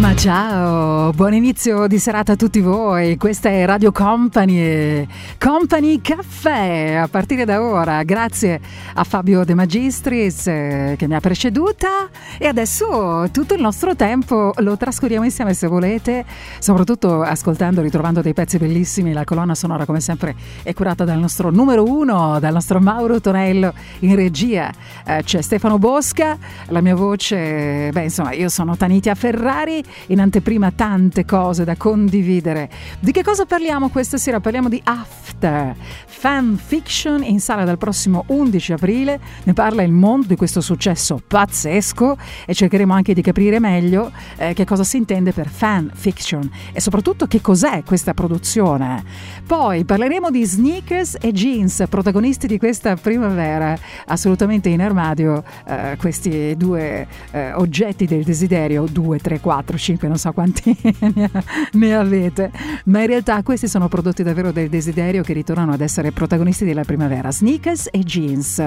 Ma ciao, buon inizio di serata a tutti voi. Questa è Radio Company, Company Caffè a partire da ora. Grazie a Fabio De Magistris eh, che mi ha preceduta e adesso tutto il nostro tempo lo trascorriamo insieme se volete, soprattutto ascoltando, ritrovando dei pezzi bellissimi. La colonna sonora come sempre è curata dal nostro numero uno, dal nostro Mauro Tonello in regia. Eh, c'è Stefano Bosca, la mia voce, beh insomma io sono Tanitia Ferrari in anteprima tante cose da condividere. Di che cosa parliamo questa sera? Parliamo di After, fan fiction in sala dal prossimo 11 aprile. Ne parla il mondo di questo successo pazzesco e cercheremo anche di capire meglio eh, che cosa si intende per fan fiction e soprattutto che cos'è questa produzione. Poi parleremo di sneakers e jeans, protagonisti di questa primavera, assolutamente in armadio eh, questi due eh, oggetti del desiderio, 2, 3, 4, 5, non so quanti ne avete, ma in realtà questi sono prodotti davvero del desiderio che ritornano ad essere protagonisti della primavera, sneakers e jeans.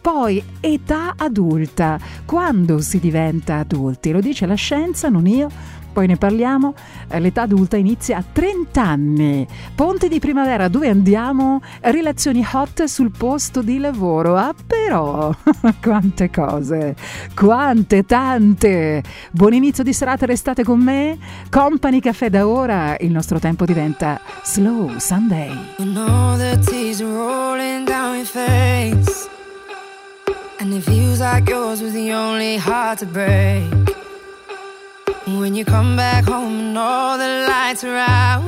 Poi età adulta, quando si diventa adulti? Lo dice la scienza, non io poi ne parliamo, eh, l'età adulta inizia a 30 anni. Ponte di primavera, dove andiamo? Relazioni hot sul posto di lavoro. Ah però, quante cose, quante, tante. Buon inizio di serata, restate con me. Company Caffè da ora, il nostro tempo diventa Slow Sunday. You know the tears are rolling down your face And it feels like yours was the only heart to break When you come back home and all the lights are out,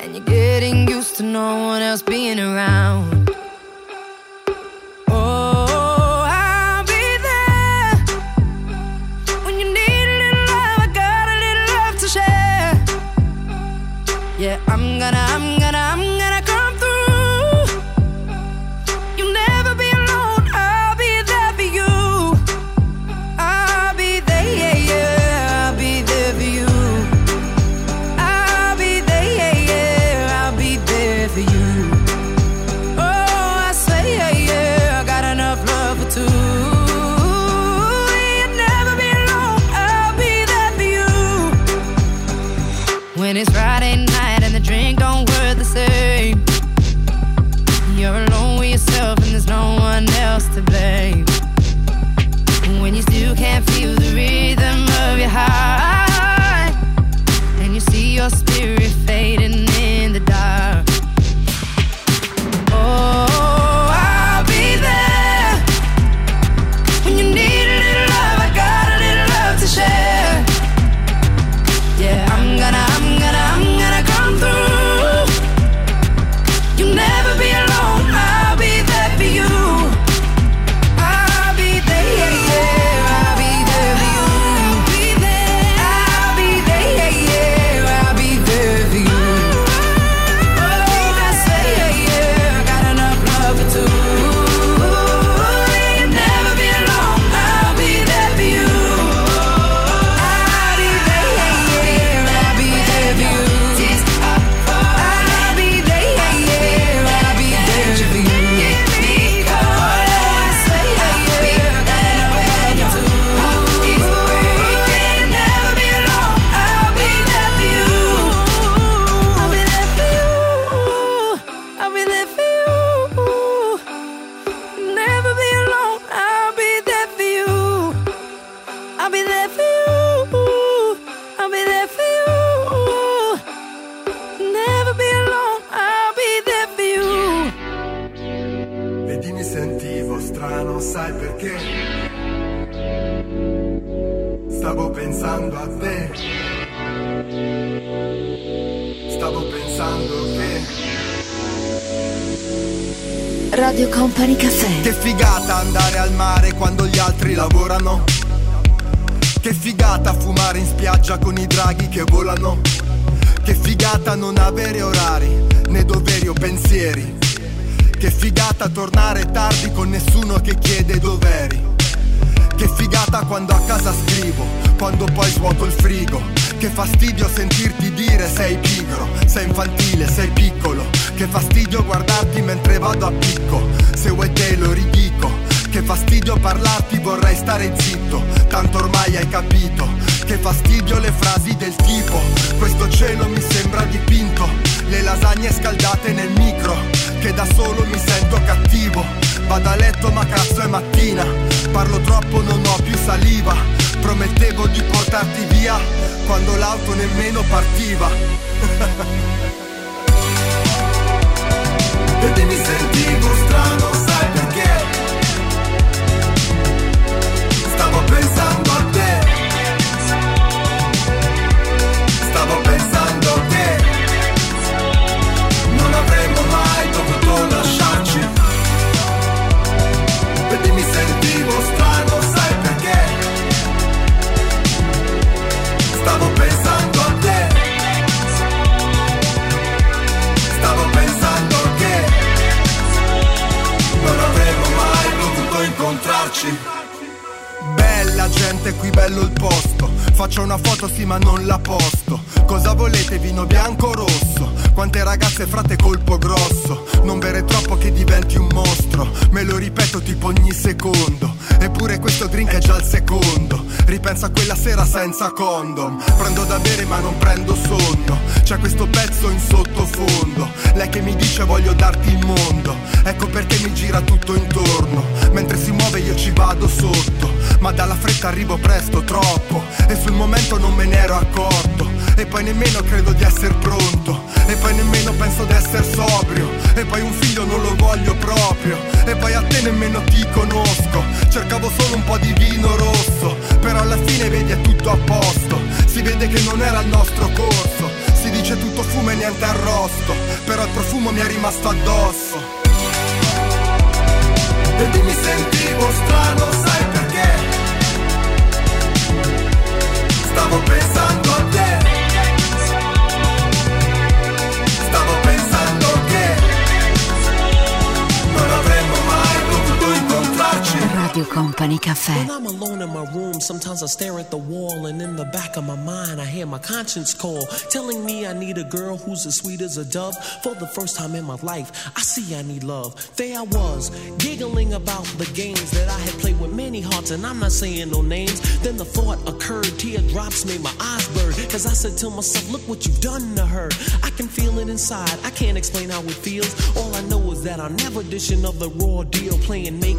and you're getting used to no one else being around. As sweet as a dove. For the first time in my life, I see I need love. There I was, giggling about the games that I had played with many hearts, and I'm not saying no names. Then the thought occurred, teardrops made my eyes burn, cause I said to myself, Look what you've done to her. I can feel it inside, I can't explain how it feels. All I know is that I'm never dishing the raw deal, playing make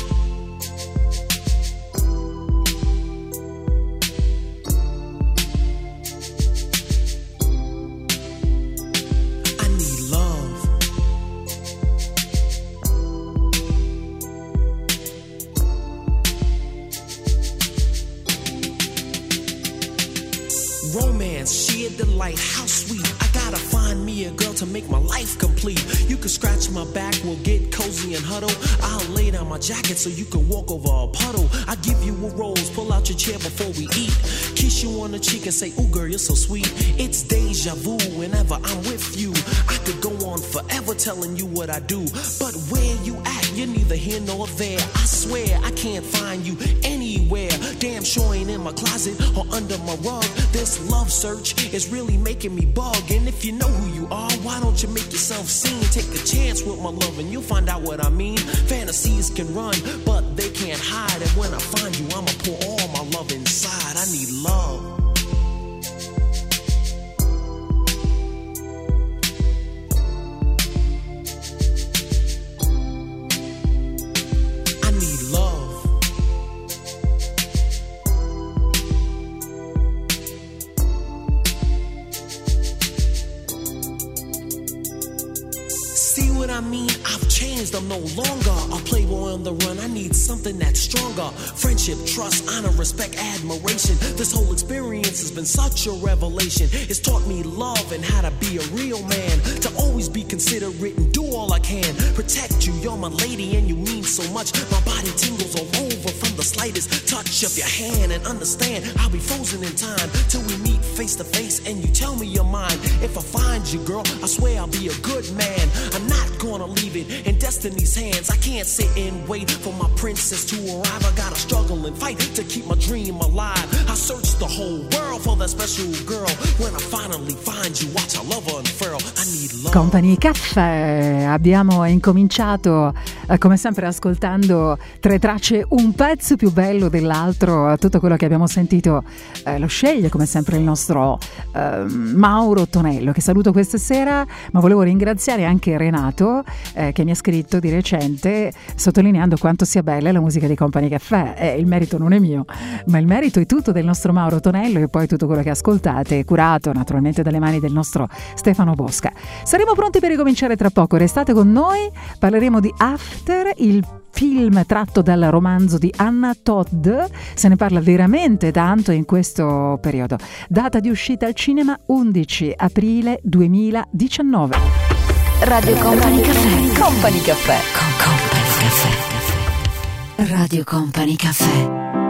Jacket so you can walk over a puddle. I give you a rose, pull out your chair before we eat. Kiss you on the cheek and say, Ooh, girl, you're so sweet. It's deja vu whenever I'm with you. I could go on forever telling you what I do. But where you at, you're neither here nor there. I under my rug. This love search is really making me bug. And if you know who you are, why don't you make yourself seen? Take a chance with my love and you'll find out what I mean. Fantasies can run, but they can't hide. And when I find you, I'ma pour on the run. I need something that's stronger. Friendship, trust, honor, respect, admiration. This whole experience has been such a revelation. It's taught me love and how to be a real man. To always be considerate and do all I can. Protect you, you're my lady and you mean so much. My body tingles all from the slightest touch of your hand. And understand, I'll be frozen in time till we meet face to face and you tell me you're mine. If I find you, girl, I swear I'll be a good man. I'm not gonna leave it in destiny's hands. I can't sit and wait for my princess to arrive. I gotta struggle and fight to keep my dream alive. I search the whole world for that special girl. When I finally find you, watch I love unfurl. I need love. Company Caffè, abbiamo incominciato eh, come sempre ascoltando tre tracce, un pezzo più bello dell'altro, tutto quello che abbiamo sentito eh, lo sceglie come sempre il nostro eh, Mauro Tonello che saluto questa sera, ma volevo ringraziare anche Renato eh, che mi ha scritto di recente sottolineando quanto sia bella la musica di Company Caffè. Eh, il merito non è mio, ma il merito è tutto del nostro Mauro Tonello e poi tutto quello che ascoltate, curato naturalmente dalle mani del nostro Stefano Bosca. Saremo pronti per ricominciare tra poco, restate con noi, parleremo di After, il film tratto dal romanzo di Anna Todd, se ne parla veramente tanto in questo periodo. Data di uscita al cinema 11 aprile 2019. Radio Company Caffè. Company Caffè. Con Company Caffè. Radio Company Caffè.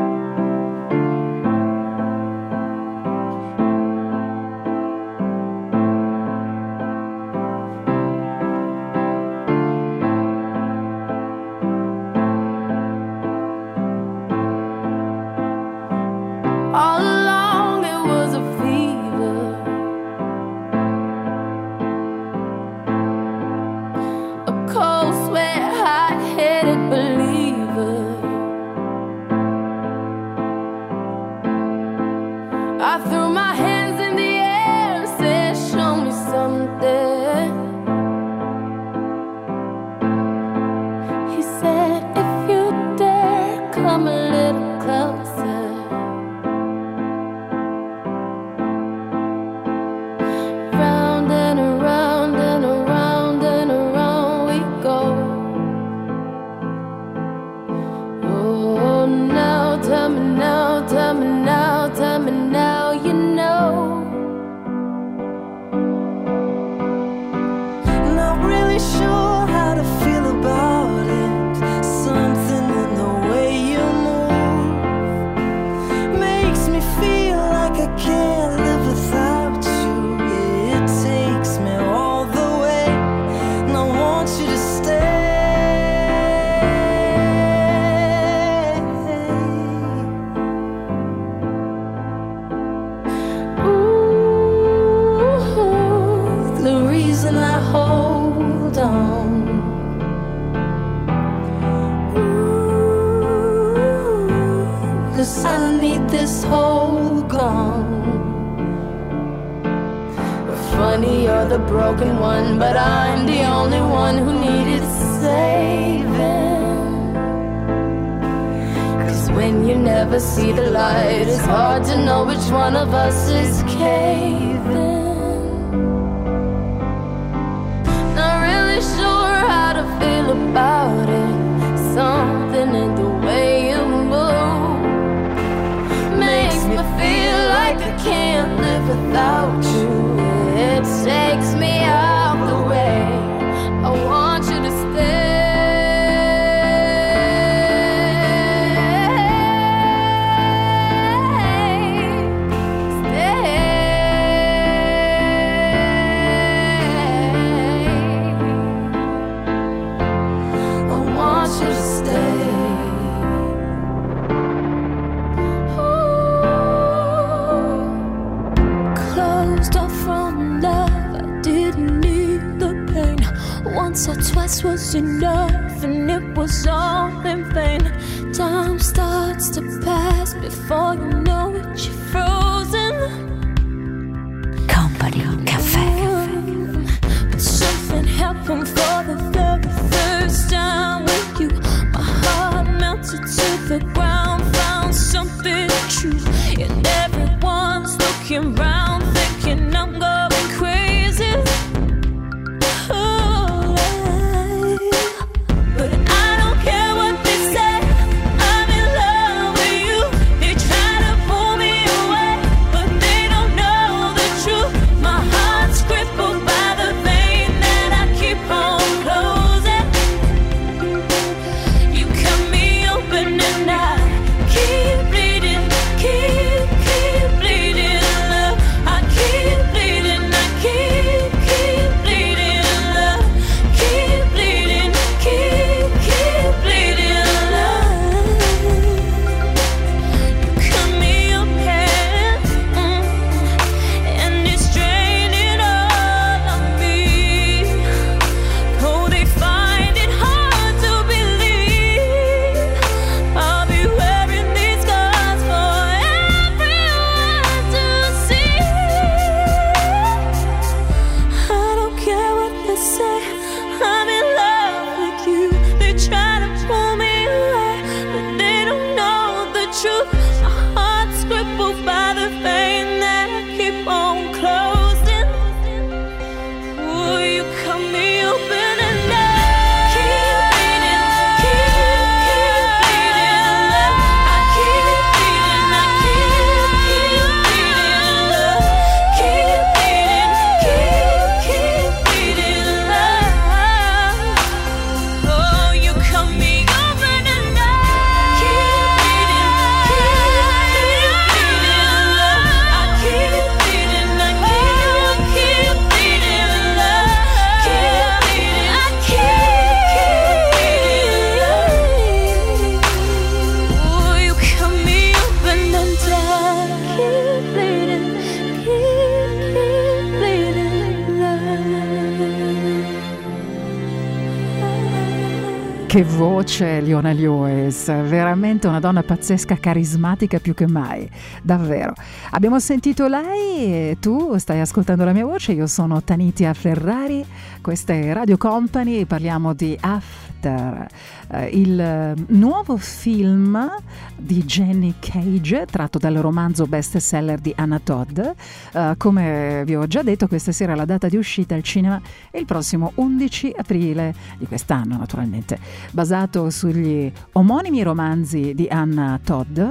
Che voce Leona Lewis, veramente una donna pazzesca, carismatica più che mai, davvero. Abbiamo sentito lei, tu stai ascoltando la mia voce, io sono Tanitia Ferrari, questa è Radio Company, parliamo di After, eh, il nuovo film di Jenny Cage, tratto dal romanzo bestseller di Anna Todd. Eh, come vi ho già detto, questa sera la data di uscita al cinema è il prossimo 11 aprile di quest'anno, naturalmente, basato sugli omonimi romanzi di Anna Todd.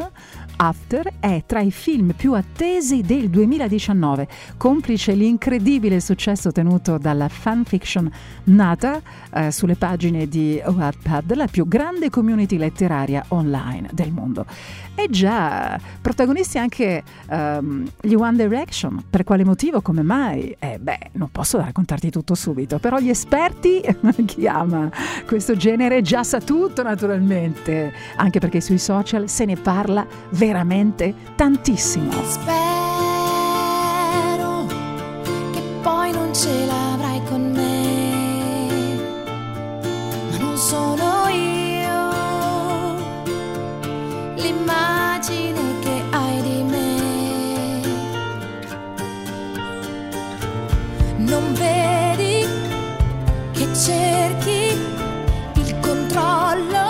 After è tra i film più attesi del 2019, complice l'incredibile successo ottenuto dalla fanfiction nata eh, sulle pagine di Wattpad, la più grande community letteraria online del mondo. E già, protagonisti anche um, gli One Direction. Per quale motivo? Come mai? Eh beh, non posso raccontarti tutto subito, però gli esperti, chi ama questo genere, già sa tutto naturalmente, anche perché sui social se ne parla veramente tantissimo. Spero che poi non ce l'avrai con me, ma non sono io l'immagine che hai di me. Non vedi che cerchi il controllo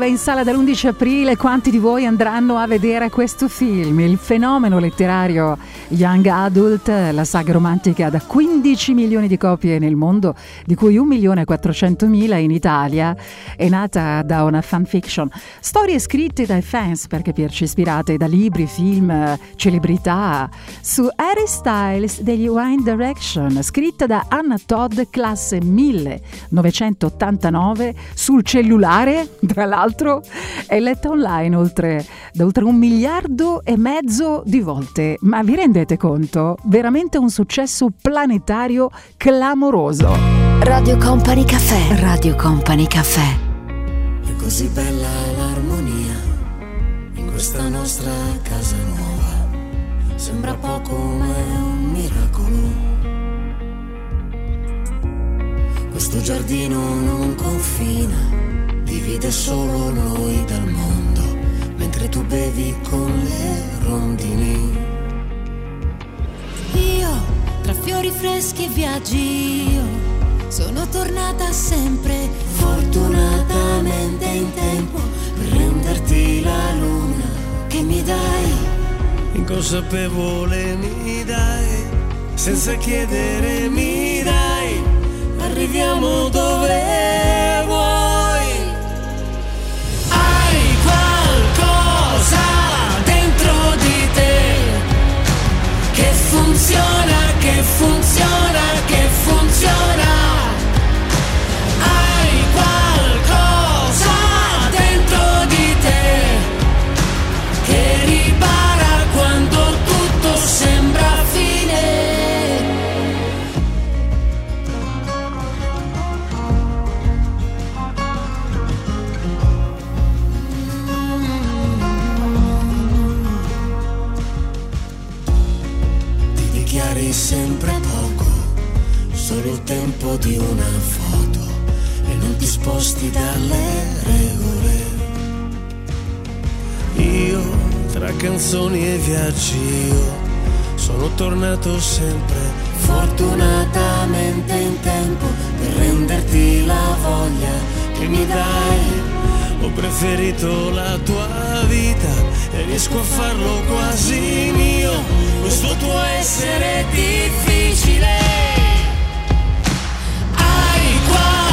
Arriva in sala dall'11 aprile. Quanti di voi andranno a vedere questo film? Il fenomeno letterario Young Adult, la saga romantica da 15 milioni di copie nel mondo, di cui 1 milione e 400 mila in Italia, è nata da una fanfiction. Storie scritte dai fans per capirci, ispirate da libri, film, celebrità, su Harry Styles degli One Direction, scritta da Anna Todd, classe 1989, sul cellulare, tra l'altro, è letta online oltre, da oltre un miliardo e mezzo di volte. Ma vi rendete conto? Veramente un successo planetario clamoroso. Radio Company Caffè. Radio Company Caffè. È così bella l'armonia in questa nostra casa nuova. Sembra poco ma è un miracolo. Questo giardino non confina, divide solo noi dal mondo, mentre tu bevi con le rondini. Io, tra fiori freschi e viaggi, io sono tornata sempre Fortunatamente in tempo per renderti la luna che mi dai. Inconsapevole mi dai, senza chiedere mi dai. Arriviamo dove che funziona, che funziona, che solo il tempo di una foto e non ti sposti dalle regole. Io, tra canzoni e viaggi, io sono tornato sempre fortunatamente in tempo per renderti la voglia che mi dai. Ho preferito la tua vita e riesco a farlo quasi mio. Questo tuo essere difficile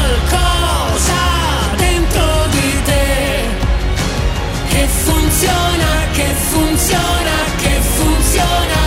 qualcosa dentro di te che funziona, che funziona, che funziona.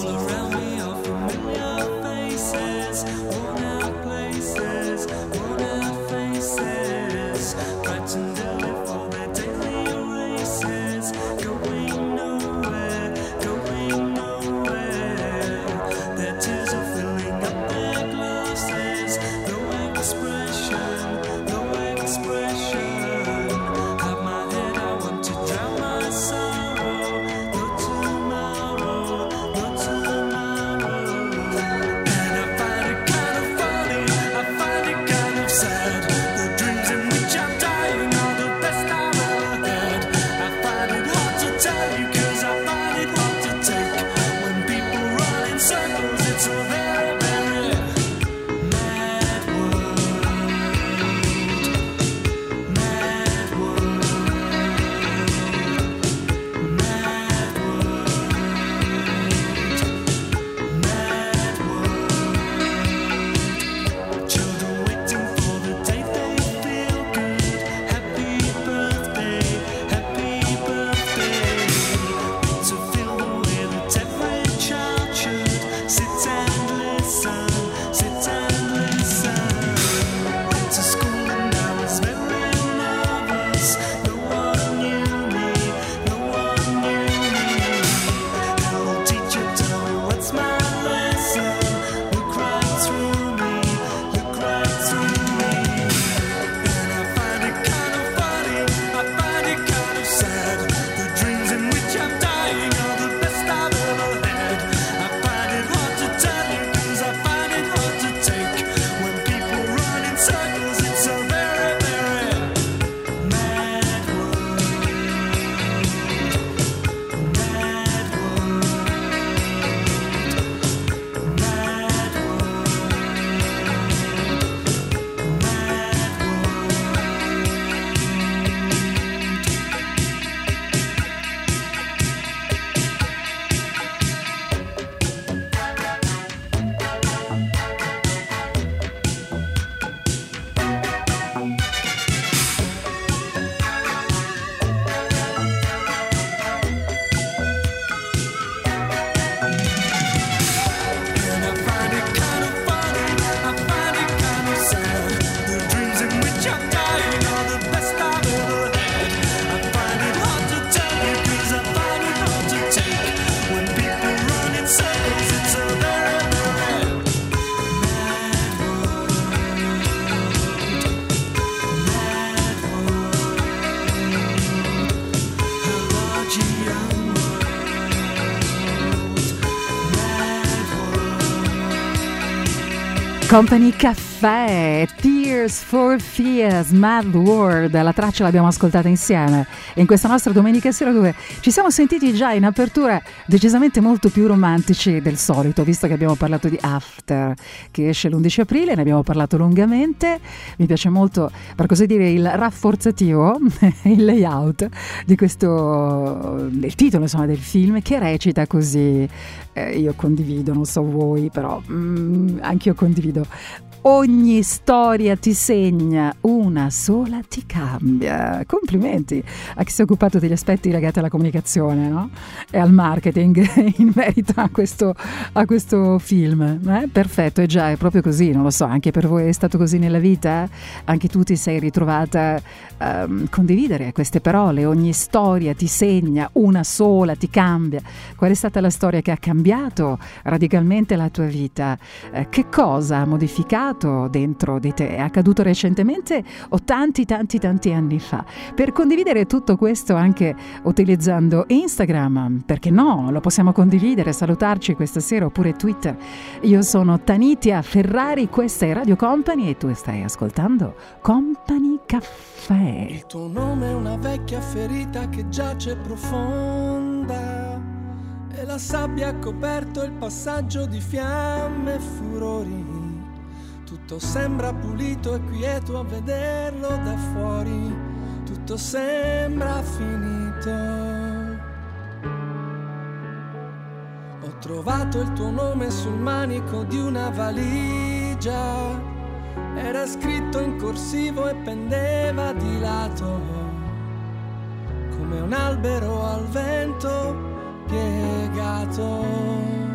Company Cafe. caffè, Tears for Fears, Mad World, la traccia l'abbiamo ascoltata insieme. In questa nostra domenica sera dove ci siamo sentiti già in apertura decisamente molto più romantici del solito, visto che abbiamo parlato di After che esce l'11 aprile, ne abbiamo parlato lungamente, mi piace molto per così dire il rafforzativo, il layout di questo, del titolo insomma del film che recita così, eh, io condivido, non so voi, però mm, anche io condivido ogni storia ti segna, una sola ti cambia. Complimenti a chi si è occupato degli aspetti legati alla comunicazione no? e al marketing in merito a questo, a questo film. Eh? Perfetto, è già, è proprio così, non lo so, anche per voi è stato così nella vita? Anche tu ti sei ritrovata a um, condividere queste parole, ogni storia ti segna, una sola ti cambia. Qual è stata la storia che ha cambiato radicalmente la tua vita? Eh, che cosa ha modificato dentro di te? È accaduto recentemente o tanti, tanti, tanti anni fa? Per condividere tutto questo anche utilizzando Instagram, perché no, lo possiamo condividere, salutarci questa sera oppure Twitter. Io sono Tanitia Ferrari, questa è Radio Company e tu stai ascoltando Company Caffè. Il tuo nome è una vecchia ferita che giace profonda e la sabbia ha coperto il passaggio di fiamme e furori. Tutto sembra pulito e quieto a vederlo da fuori, tutto sembra finito. Ho trovato il tuo nome sul manico di una valigia. Era scritto in corsivo e pendeva di lato, come un albero al vento piegato.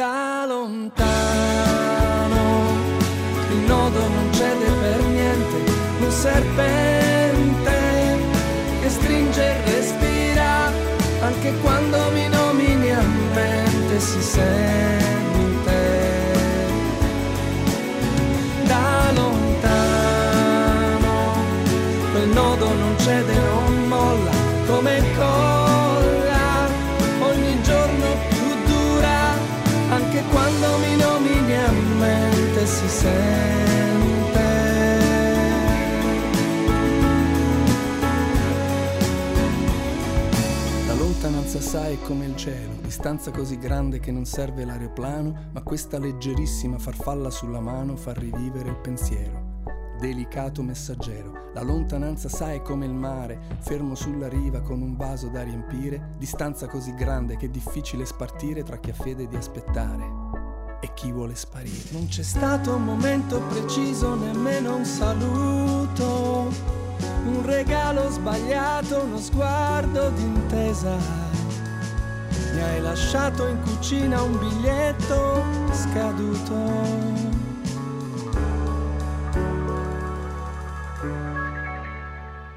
Da lontano il nodo non cede per niente, un serpente che stringe e respira, anche quando mi nomini a mente si sente. Si sente. La lontananza sai è come il cielo, distanza così grande che non serve l'aeroplano, ma questa leggerissima farfalla sulla mano fa rivivere il pensiero. Delicato messaggero, la lontananza sai come il mare, fermo sulla riva con un vaso da riempire, distanza così grande che è difficile spartire tra chi ha fede di aspettare e chi vuole sparire. Non c'è stato un momento preciso, nemmeno un saluto, un regalo sbagliato, uno sguardo d'intesa. Mi hai lasciato in cucina un biglietto scaduto.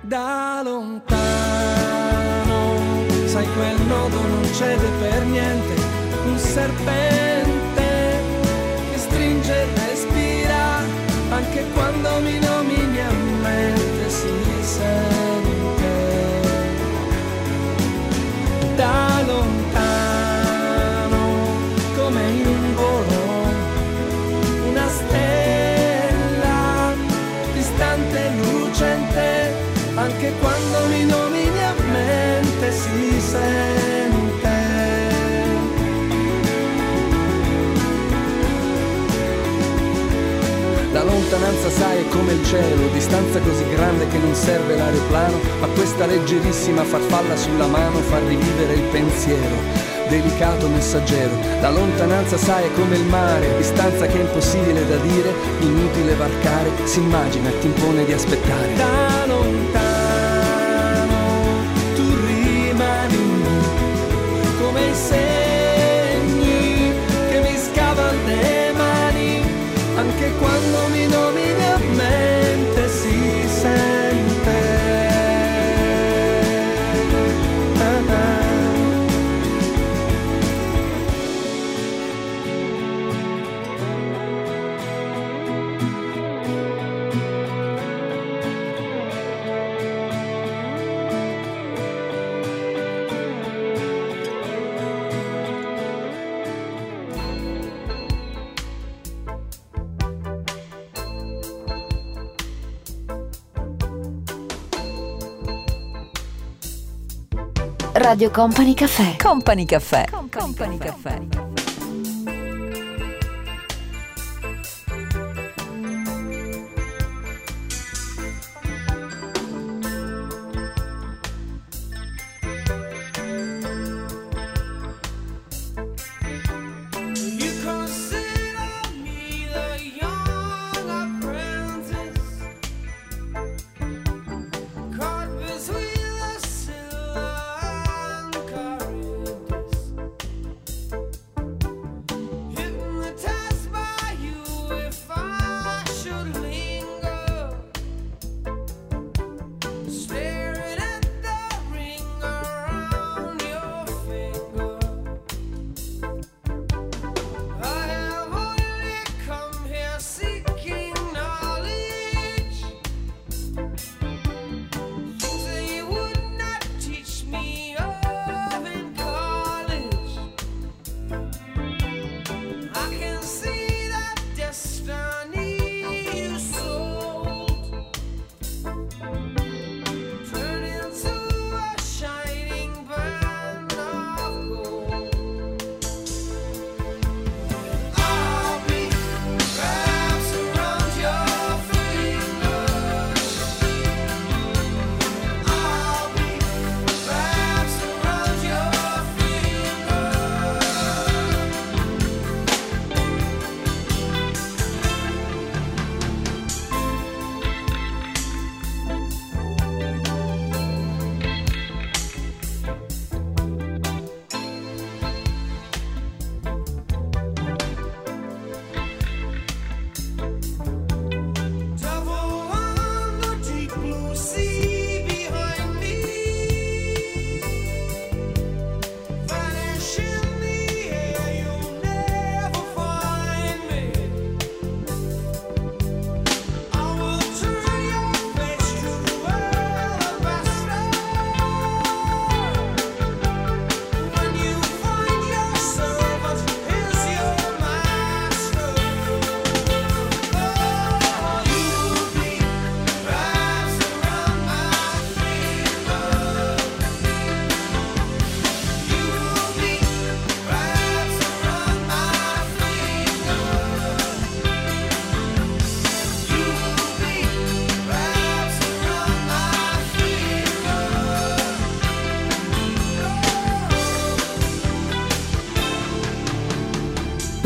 Da lontano, sai quel nodo non cede per niente, un serpente che stringe e respira, anche quando mi lontananza sai è come il cielo, distanza così grande che non serve l'aeroplano, ma questa leggerissima farfalla sulla mano fa rivivere il pensiero. Delicato messaggero, la lontananza sai è come il mare, distanza che è impossibile da dire, inutile varcare, si immagina e ti impone di aspettare. Da lontano Radio Company Caffè. Company Caffè. Company Caffè. turn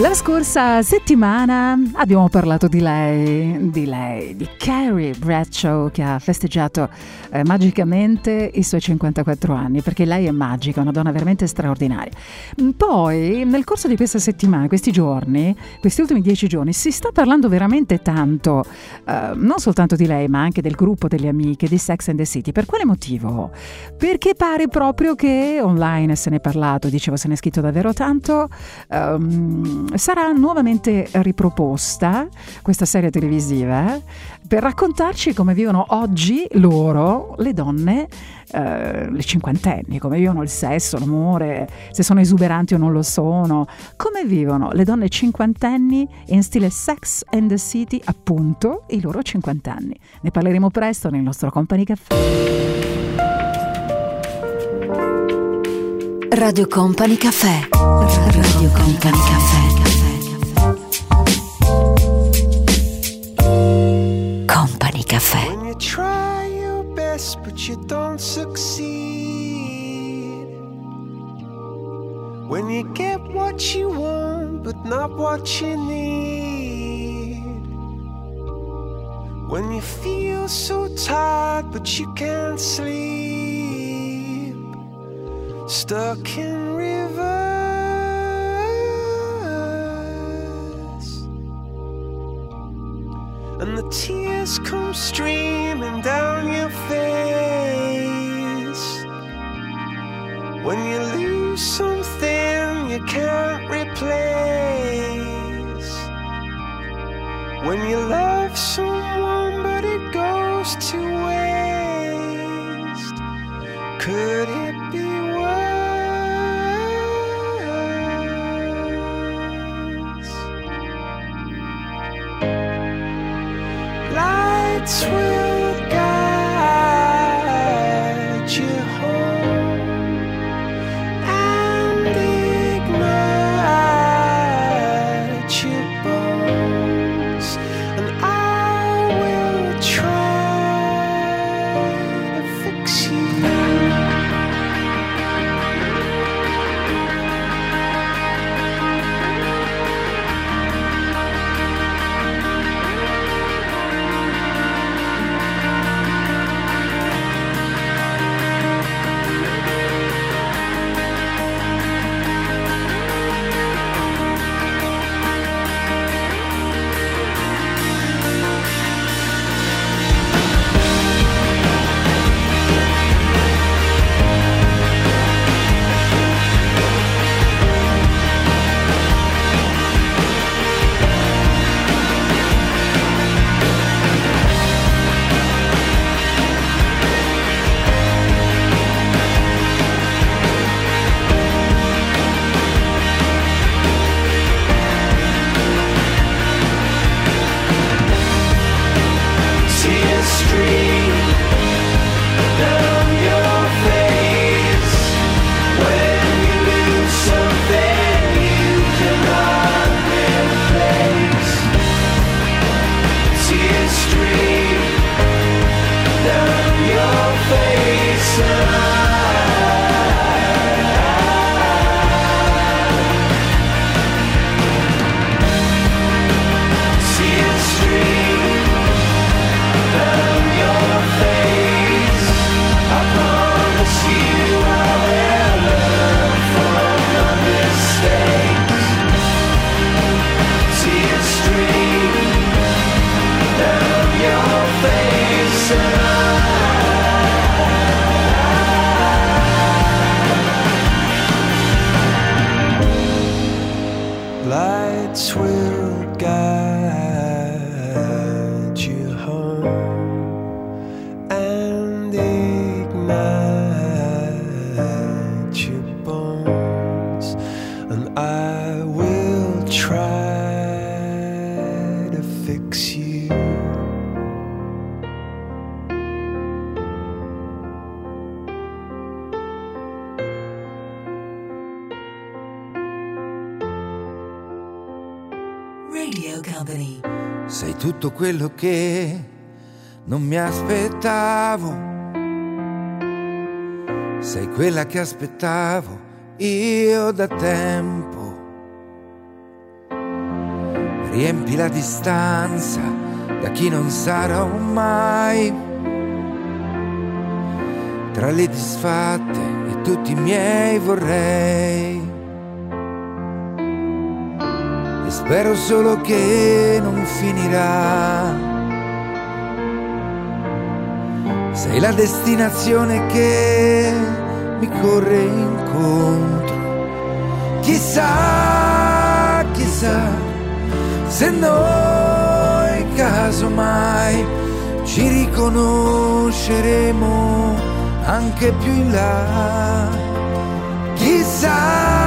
La scorsa settimana abbiamo parlato di lei, di lei, di Carrie Bradshaw che ha festeggiato eh, magicamente i suoi 54 anni, perché lei è magica, una donna veramente straordinaria. Mm, Poi, nel corso di questa settimana, questi giorni, questi ultimi dieci giorni, si sta parlando veramente tanto, eh, non soltanto di lei, ma anche del gruppo delle amiche di Sex and the City. Per quale motivo? Perché pare proprio che online se ne è parlato, dicevo, se ne è scritto davvero tanto. ehm, sarà nuovamente riproposta questa serie televisiva per raccontarci come vivono oggi loro, le donne, eh, le cinquantenni, come vivono il sesso, l'amore, se sono esuberanti o non lo sono, come vivono le donne cinquantenni in stile Sex and the City, appunto, i loro cinquantanni. Ne parleremo presto nel nostro Company Caffè. Radio Company Caffè. Radio Company Caffè. Company Caffè. When you try your best but you don't succeed. When you get what you want but not what you need. When you feel so tired but you can't sleep. Stuck in reverse. And the tears come streaming down your face. When you lose something you can't replace. When you love someone but it goes to waste. Could it sweet. Quello che non mi aspettavo. Sei quella che aspettavo io da tempo. Riempi la distanza da chi non sarò mai. Tra le disfatte e tutti i miei vorrei. Spero solo che non finirà. Sei la destinazione che mi corre incontro. Chissà, chissà, se noi casomai ci riconosceremo anche più in là. Chissà,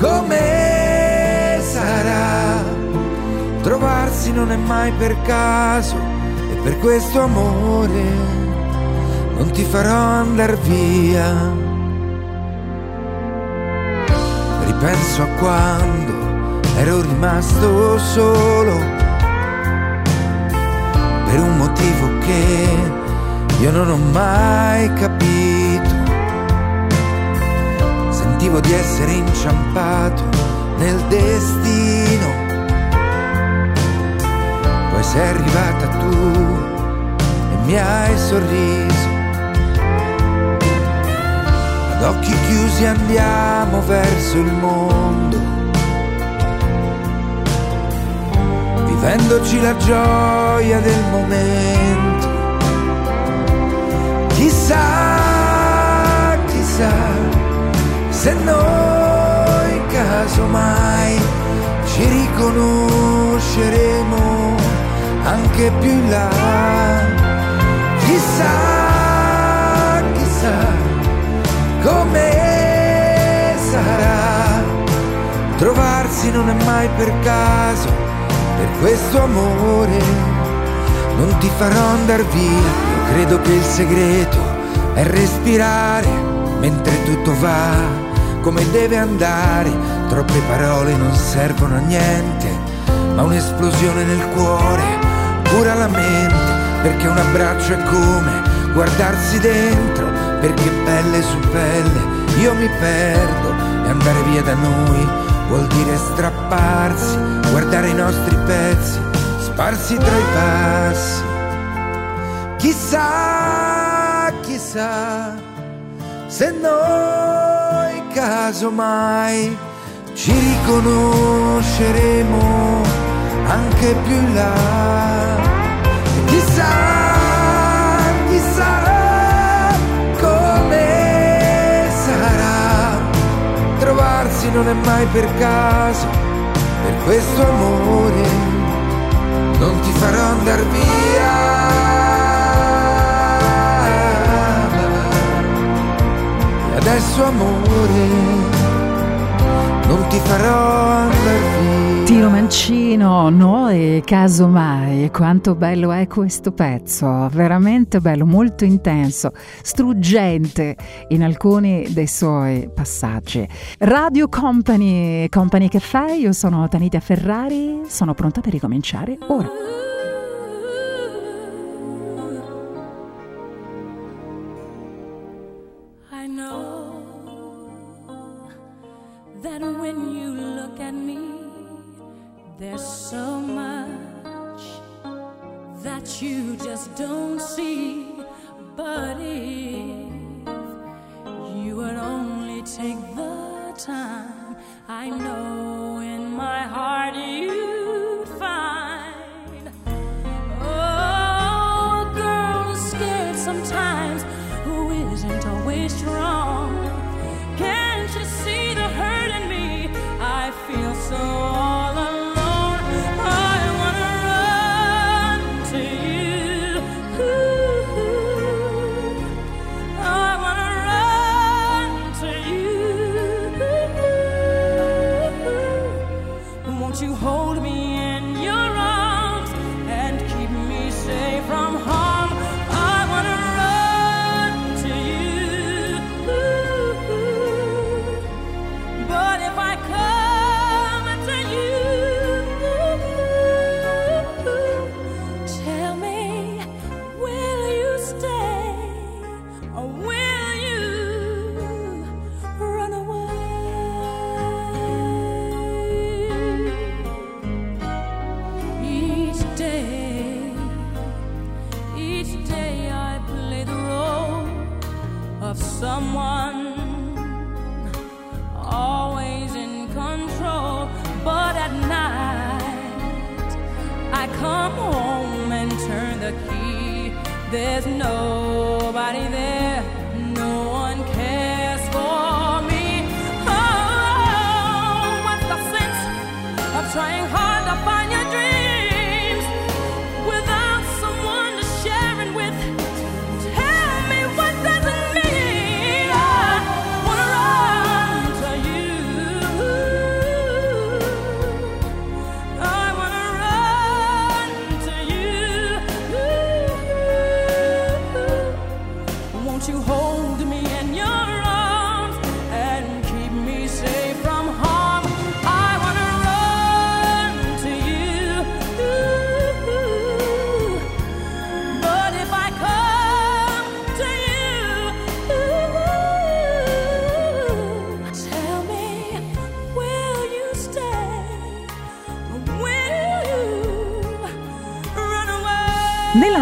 come sarà. Trovarsi non è mai per caso e per questo amore non ti farò andar via. Ripenso a quando ero rimasto solo per un motivo che io non ho mai capito sentivo di essere inciampato nel destino. Poi sei arrivata tu e mi hai sorriso. Ad occhi chiusi andiamo verso il mondo, vivendoci la gioia del momento. Chissà, se noi casomai ci riconosceremo anche più in là. Chissà, chissà come sarà. Trovarsi non è mai per caso, per questo amore non ti farò andar via. Io credo che il segreto è respirare mentre tutto va come deve andare. Troppe parole non servono a niente, ma un'esplosione nel cuore cura la mente, perché un abbraccio è come guardarsi dentro, perché pelle su pelle io mi perdo e andare via da noi vuol dire strapparsi, guardare i nostri pezzi, sparsi tra i passi. Chissà, chissà se noi casomai ci riconosceremo anche più in là. E chissà, chissà come sarà. Trovarsi non è mai per caso, per questo amore non ti farò andar via. Adesso amore non ti farò andar via. Tiro Mancino, noi casomai, quanto bello è questo pezzo, veramente bello, molto intenso, struggente in alcuni dei suoi passaggi. Radio Company, Company Caffè, io sono Tanita Ferrari, sono pronta per ricominciare ora.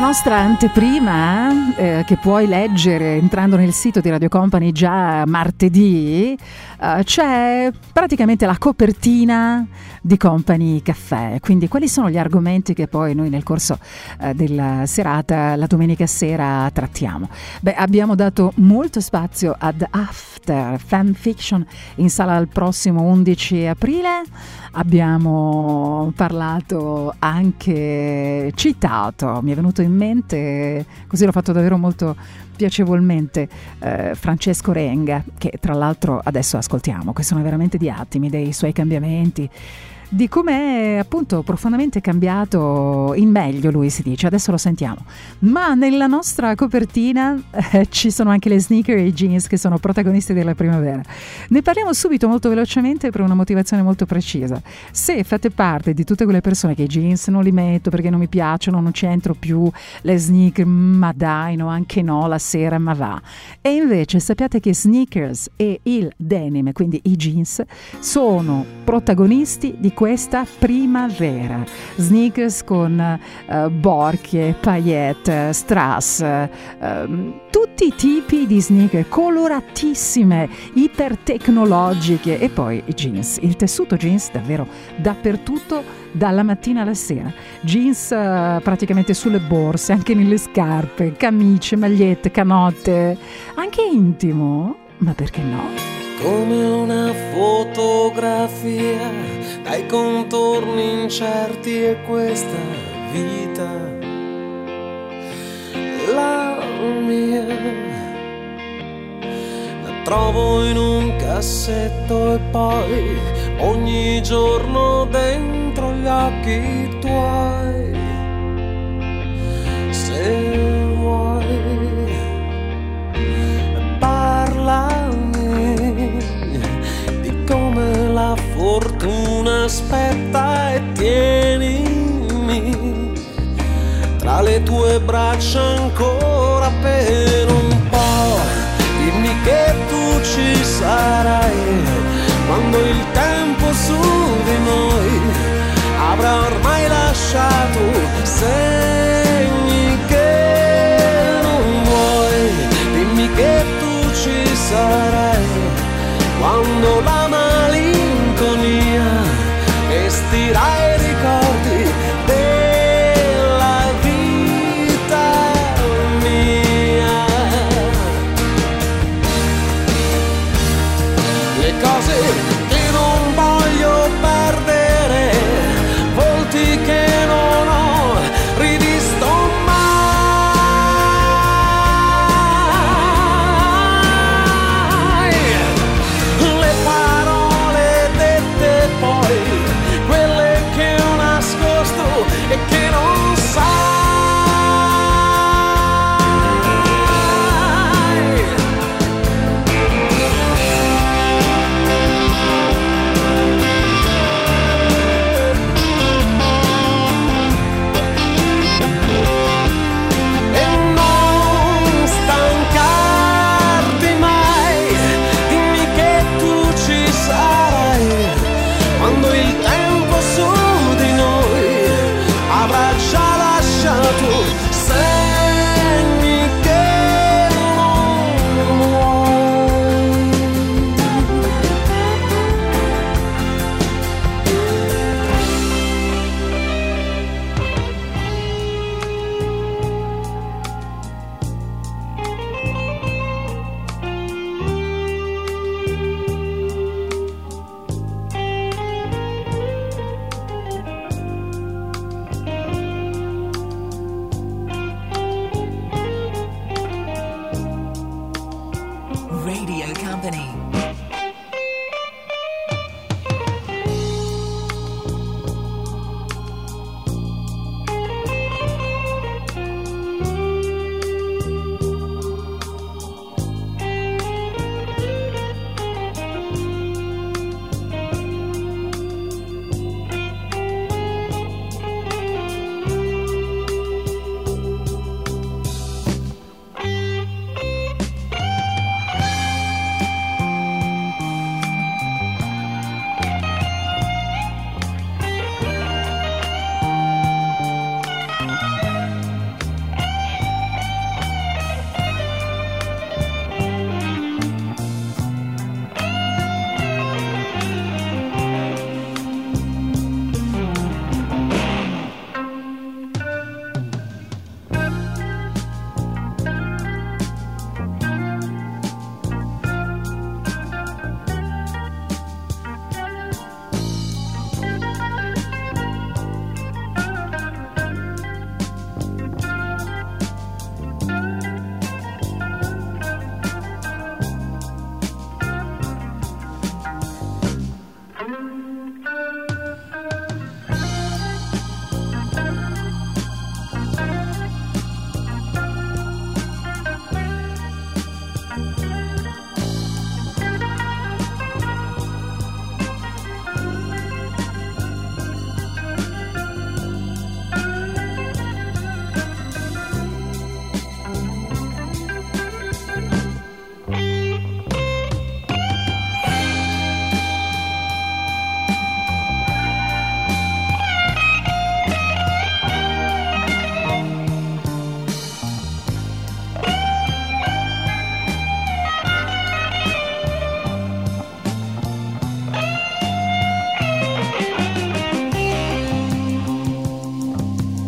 Nostra anteprima, eh, che puoi leggere entrando nel sito di Radio Company già martedì, eh, c'è praticamente la copertina di Company Caffè. Quindi quali sono gli argomenti che poi noi nel corso eh, della serata, la domenica sera, trattiamo? Beh, abbiamo dato molto spazio ad After Fan Fiction in sala il prossimo 11 aprile. Abbiamo parlato anche citato, mi è venuto in mente, così l'ho fatto davvero molto piacevolmente, eh, Francesco Renga, che tra l'altro adesso ascoltiamo, che sono veramente di attimi dei suoi cambiamenti. Di come appunto profondamente cambiato in meglio lui si dice, adesso lo sentiamo. Ma nella nostra copertina eh, ci sono anche le sneaker e i jeans che sono protagonisti della primavera. Ne parliamo subito molto velocemente per una motivazione molto precisa. Se fate parte di tutte quelle persone che i jeans non li metto perché non mi piacciono, non c'entro più, le sneaker, ma dai, no, anche no, la sera, ma va. E invece sappiate che sneakers e il denim, quindi i jeans, sono protagonisti di questa primavera. Sneakers con eh, borchie, paillette, strass, eh, tutti i tipi di sneaker coloratissime, ipertecnologiche e poi i jeans. Il tessuto jeans davvero dappertutto dalla mattina alla sera. Jeans eh, praticamente sulle borse, anche nelle scarpe, camicie, magliette, canotte, anche intimo, ma perché no? Come una fotografia dai contorni incerti e questa vita. La mia. La trovo in un cassetto e poi ogni giorno dentro gli occhi tuoi. Se la fortuna aspetta e tienimi tra le tue braccia ancora per un po'. Dimmi che tu ci sarai quando il tempo su di noi avrà ormai lasciato segni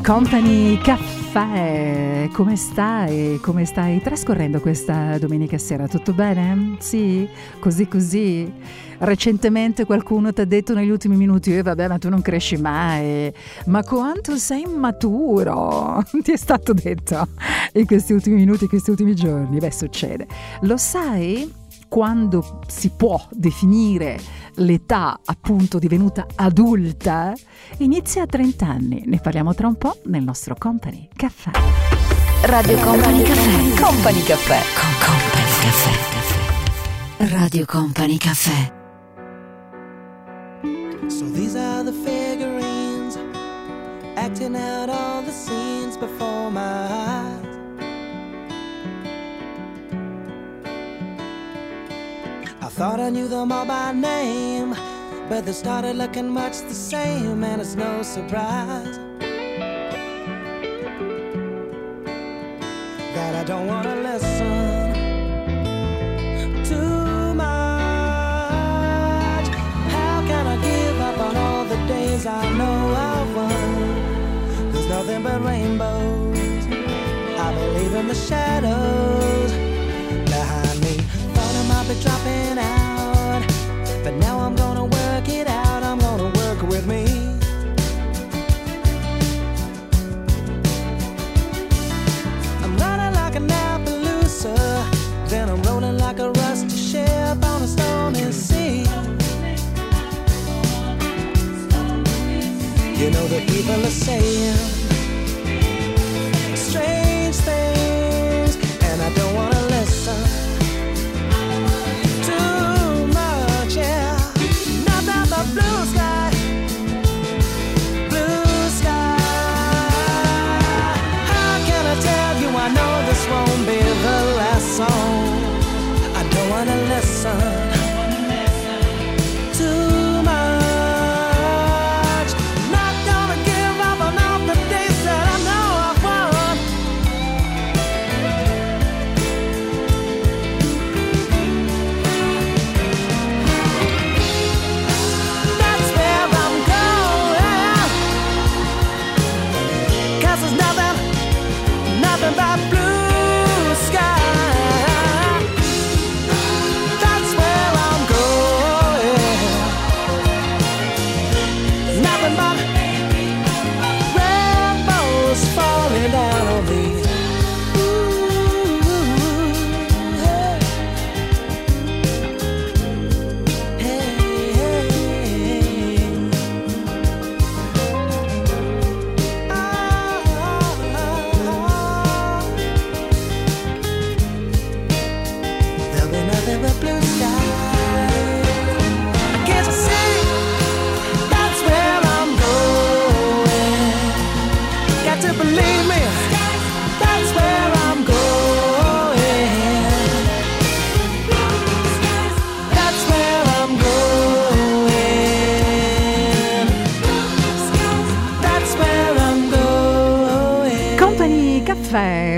Company Caffè, come stai? Come stai trascorrendo questa domenica sera? Tutto bene? Sì? Così così? Recentemente qualcuno ti ha detto negli ultimi minuti, eh vabbè ma tu non cresci mai, ma quanto sei immaturo, ti è stato detto in questi ultimi minuti, in questi ultimi giorni, beh succede. Lo sai quando si può definire l'età appunto divenuta adulta? Inizia a 30 anni, ne parliamo tra un po' nel nostro Company Caffè. Radio Company Caffè. Company Caffè. Con Company Caffè. Radio Company Caffè. So these are the figurines acting out all the scenes before my eyes. Thought I knew them all by name, but they started looking much the same, and it's no surprise that I don't want to listen too much. How can I give up on all the days I know I've won? There's nothing but rainbows. I believe in the shadows behind me. Thought I might be dropping out, people are saying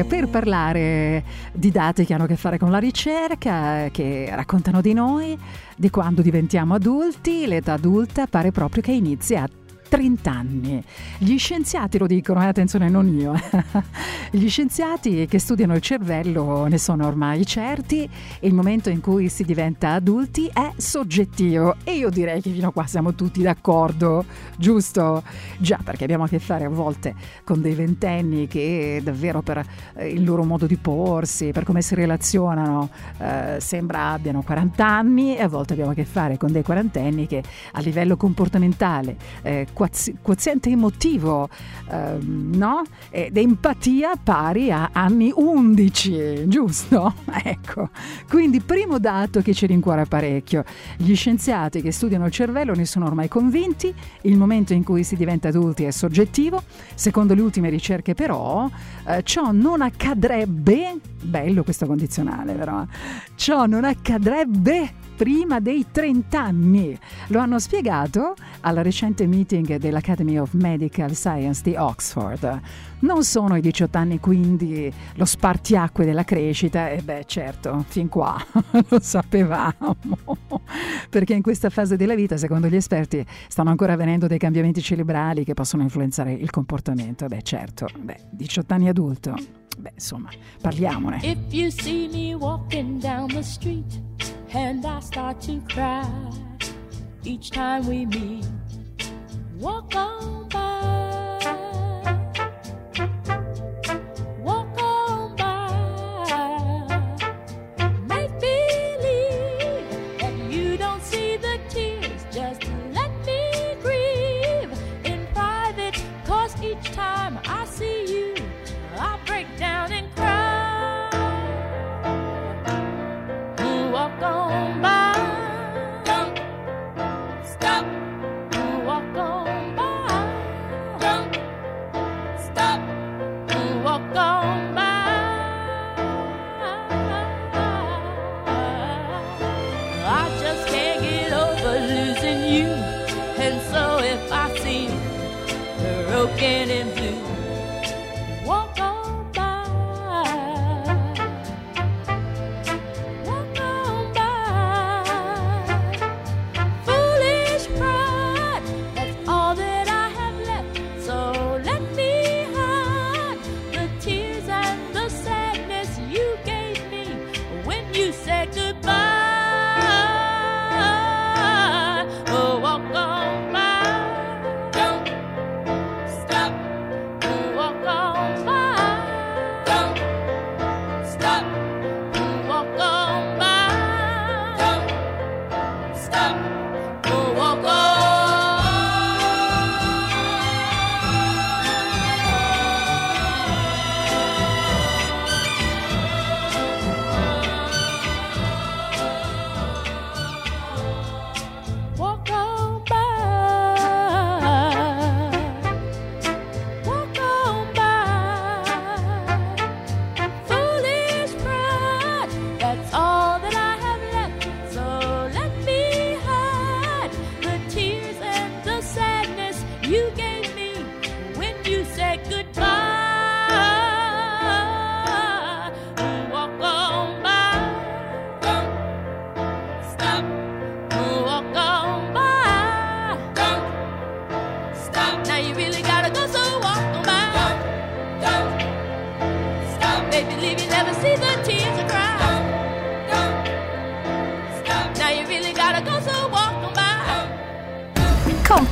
Per parlare di dati che hanno a che fare con la ricerca, che raccontano di noi, di quando diventiamo adulti. L'età adulta pare proprio che inizi a 30 anni. Gli scienziati lo dicono, eh, attenzione, non io. Gli scienziati che studiano il cervello ne sono ormai certi. Il momento in cui si diventa adulti è soggettivo e io direi che fino a qua siamo tutti d'accordo, giusto? Già, perché abbiamo a che fare a volte con dei ventenni che davvero per eh, il loro modo di porsi, per come si relazionano, eh, sembra abbiano 40 anni e a volte abbiamo a che fare con dei quarantenni che a livello comportamentale, eh, quoziente emotivo, ehm, no? Ed empatia pari a anni 11, giusto? Ecco, quindi primo dato che ci rincuora parecchio. Gli scienziati che studiano il cervello ne sono ormai convinti, il momento in cui si diventa adulti è soggettivo, secondo le ultime ricerche però eh, ciò non accadrebbe, bello questo condizionale però, ciò non accadrebbe prima dei 30 anni. Lo hanno spiegato al recente meeting dell'Academy of Medical Science di Oxford. Non sono i 18 anni quindi lo spartiacque della crescita? E beh certo, fin qua lo sapevamo. Perché in questa fase della vita, secondo gli esperti, stanno ancora avvenendo dei cambiamenti cerebrali che possono influenzare il comportamento. E beh certo, beh, 18 anni adulto. Beh, insomma, parliamone. If you see me walking down the street and I start to cry each time we meet, walk on by.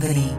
Company.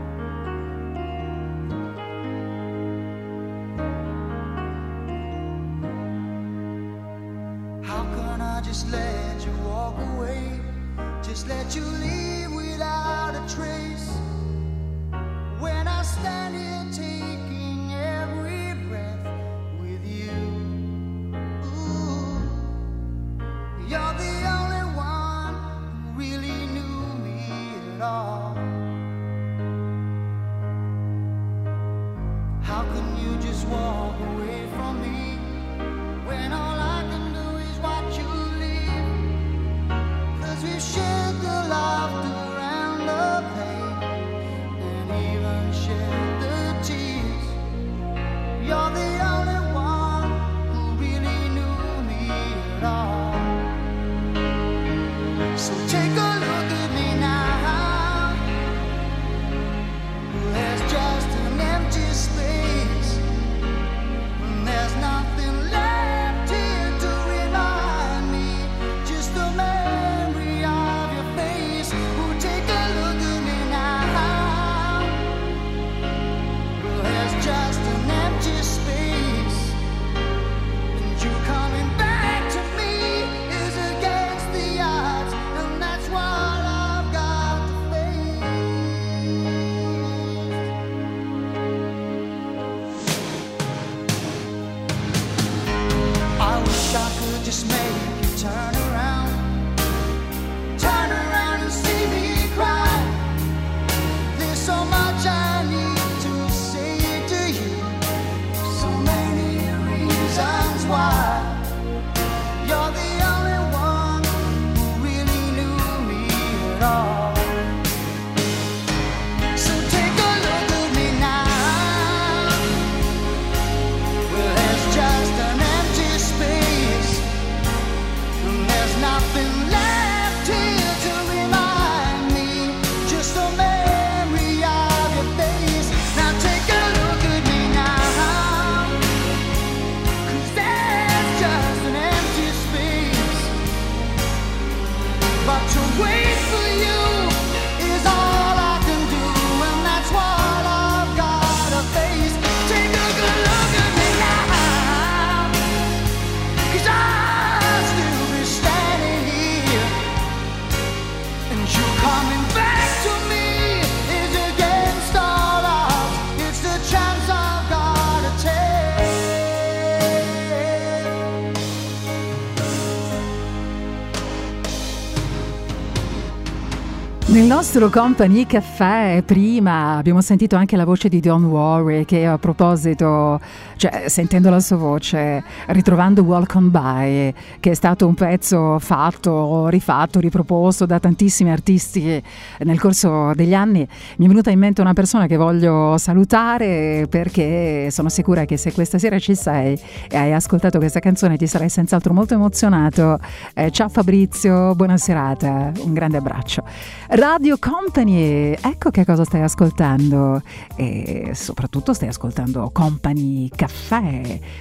Nostro Company Caffè prima abbiamo sentito anche la voce di Don Warwick che a proposito, cioè sentendo la sua voce, ritrovando On By, che è stato un pezzo fatto, rifatto, riproposto da tantissimi artisti nel corso degli anni, mi è venuta in mente una persona che voglio salutare perché sono sicura che se questa sera ci sei e hai ascoltato questa canzone ti sarai senz'altro molto emozionato. Eh, ciao Fabrizio, buona serata, un grande abbraccio. Radio Company, ecco che cosa stai ascoltando e soprattutto stai ascoltando Company Caffè,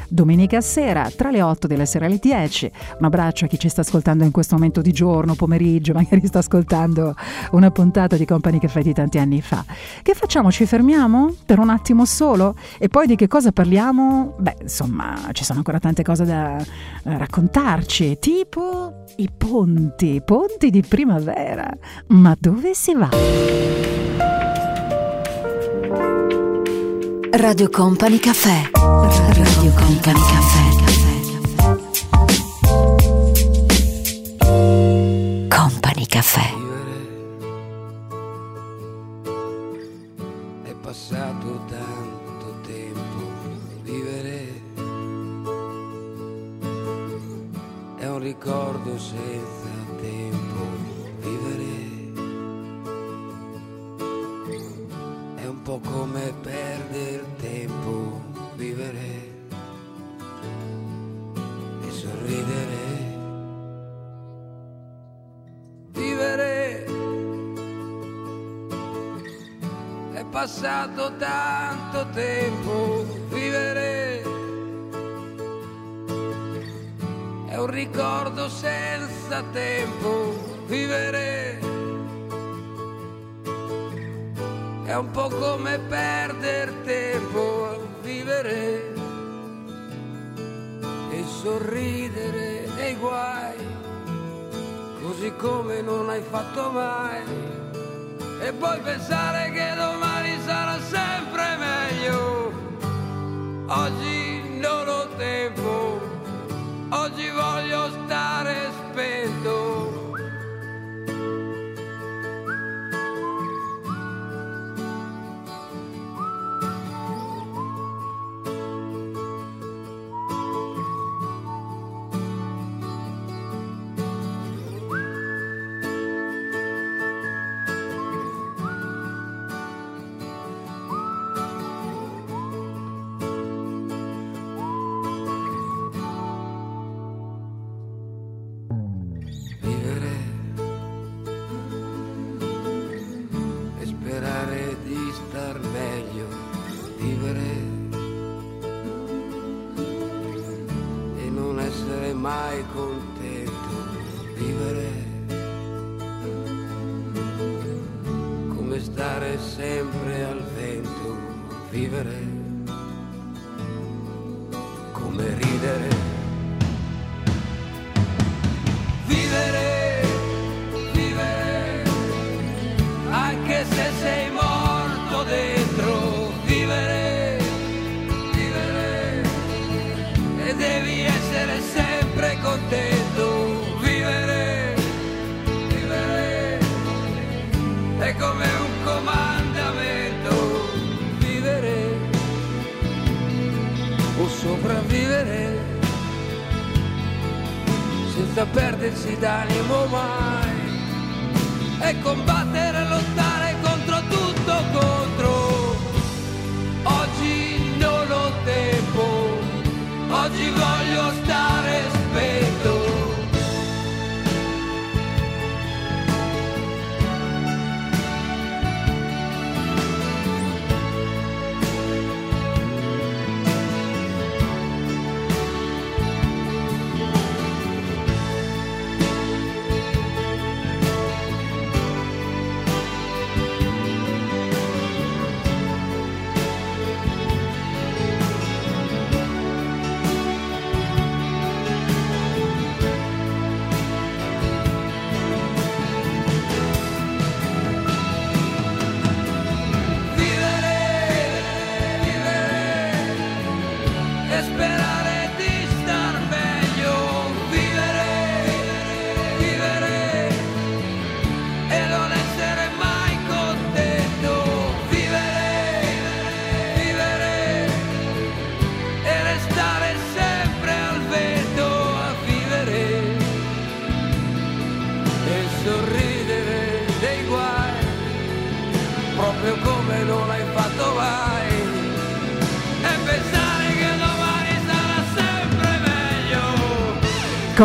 domenica sera tra le 8 della sera e le 10. Un abbraccio a chi ci sta ascoltando in questo momento di giorno, pomeriggio, magari sta ascoltando una puntata di Company Caffè di tanti anni fa. Che facciamo? Ci fermiamo per un attimo solo e poi di che cosa parliamo? Beh, insomma, ci sono ancora tante cose da raccontarci, tipo i ponti, ponti di primavera. Ma dove si va? Radio Company Caffè. Radio Company Caffè. Company Caffè. È passato tanto tempo, vivere è un ricordo senza tempo, vivere è un po' come perdere tempo, vivere e sorridere. Vivere è passato tanto tempo, vivere è un ricordo senza tempo, vivere è un po' come perdere tempo a vivere e sorridere dei guai, così come non hai fatto mai. E poi pensare che domani sarà sempre meglio. Oggi non ho tempo, oggi voglio stare spento.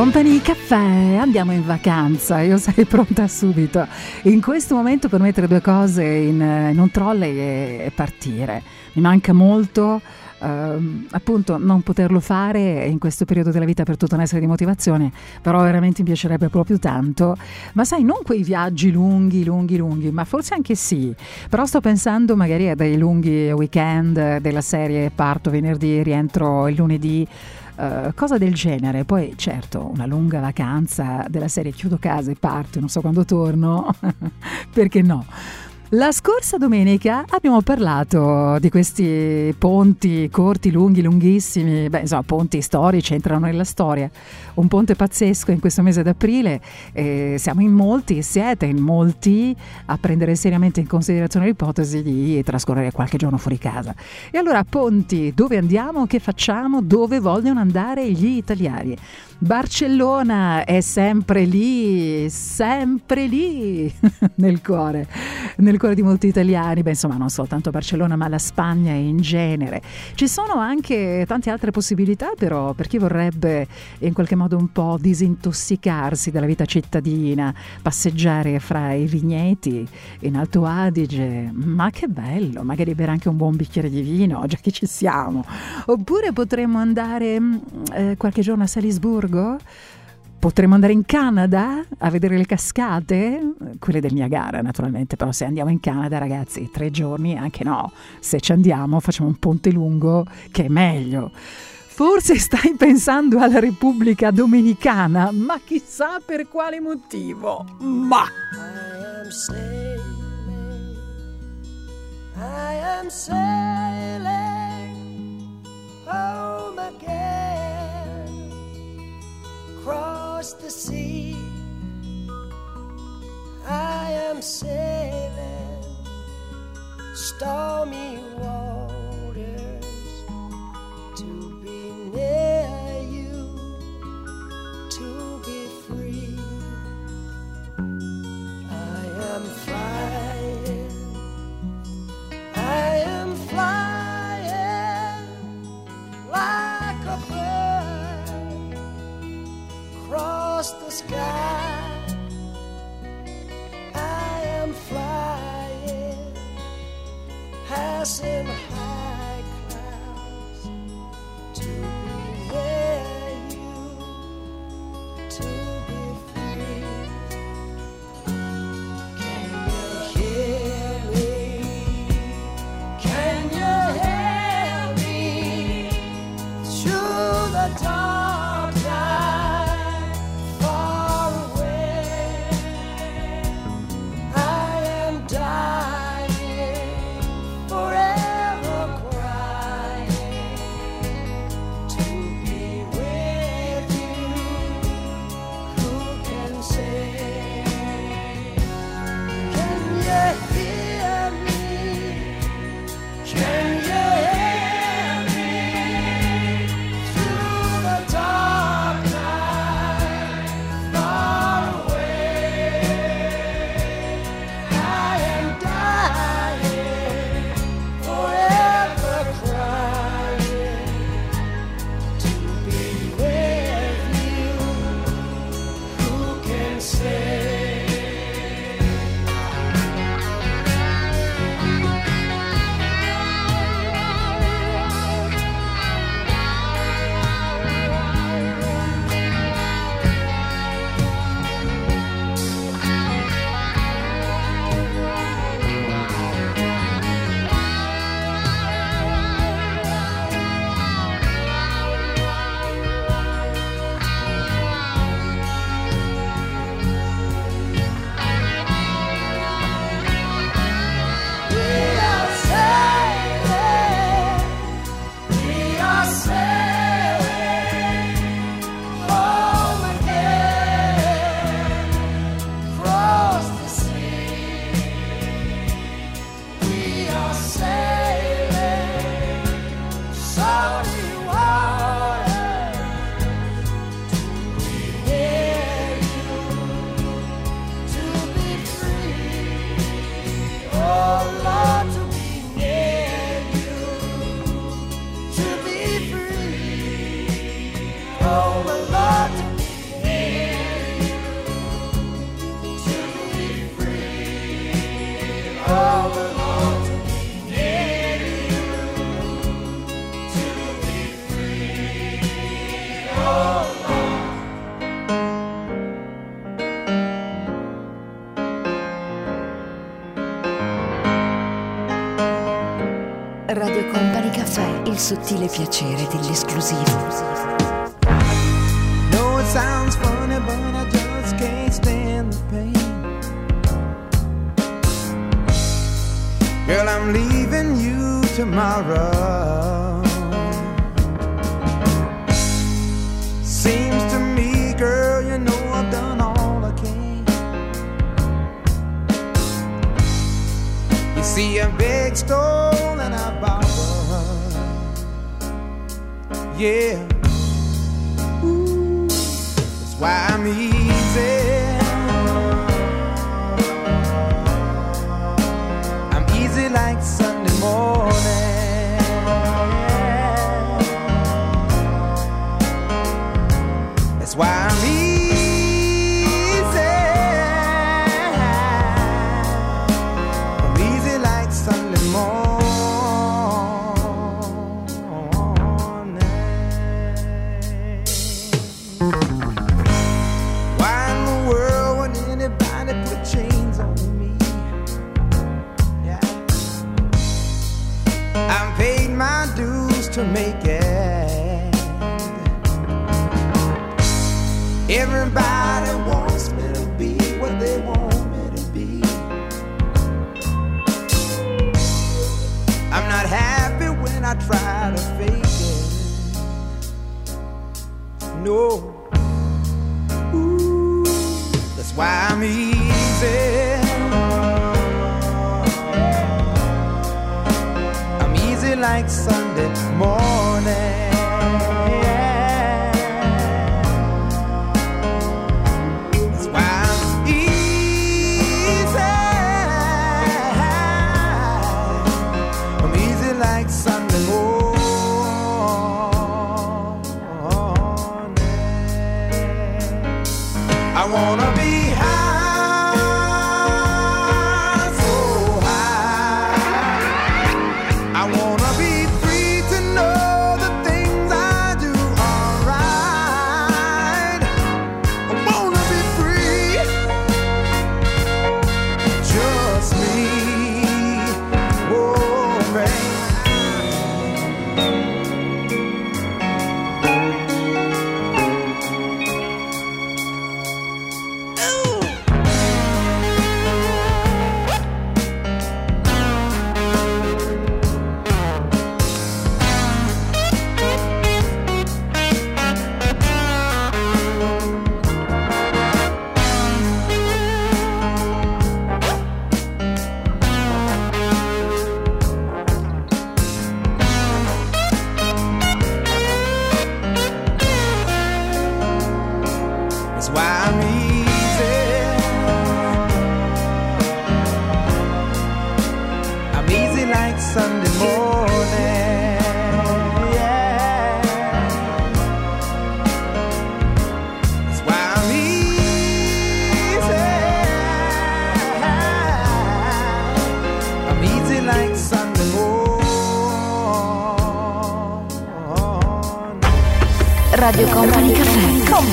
Company Caffè, andiamo in vacanza, io sarei pronta subito. In questo momento per mettere due cose in, in un trolley e, e partire. Mi manca molto ehm, appunto non poterlo fare in questo periodo della vita per tutta una serie di motivazioni, però veramente mi piacerebbe proprio tanto. Ma sai, non quei viaggi lunghi, lunghi, lunghi, ma forse anche sì. Però sto pensando magari a dei lunghi weekend della serie parto venerdì, rientro il lunedì. Uh, cosa del genere. Poi, certo, una lunga vacanza della serie chiudo casa e parto, non so quando torno, perché no? La scorsa domenica abbiamo parlato di questi ponti corti, lunghi, lunghissimi, beh insomma ponti storici entrano nella storia, un ponte pazzesco in questo mese d'aprile, eh, siamo in molti, siete in molti a prendere seriamente in considerazione l'ipotesi di trascorrere qualche giorno fuori casa. E allora ponti, dove andiamo, che facciamo, dove vogliono andare gli italiani? Barcellona è sempre lì, sempre lì nel cuore, nel cuore di molti italiani, beh insomma non soltanto Barcellona ma la Spagna in genere. Ci sono anche tante altre possibilità però per chi vorrebbe in qualche modo un po' disintossicarsi dalla vita cittadina, passeggiare fra i vigneti in Alto Adige, ma che bello, magari bere anche un buon bicchiere di vino, già che ci siamo. Oppure potremmo andare mm, eh, qualche giorno a Salisburgo Potremmo andare in Canada a vedere le cascate, quelle del Niagara naturalmente, però se andiamo in Canada ragazzi, tre giorni anche no, se ci andiamo facciamo un ponte lungo che è meglio. Forse stai pensando alla Repubblica Dominicana, ma chissà per quale motivo. Ma I am sailing, I am sailing home again, across the sea. I am sailing stormy waters to be near you, to be free. I am flying. I am flying like across the sky. I am flying, passing high clouds to be near you, to il sottile piacere dell'esclusivo. Sounds funny, but I just can't stand the pain. Girl, I'm leaving you tomorrow.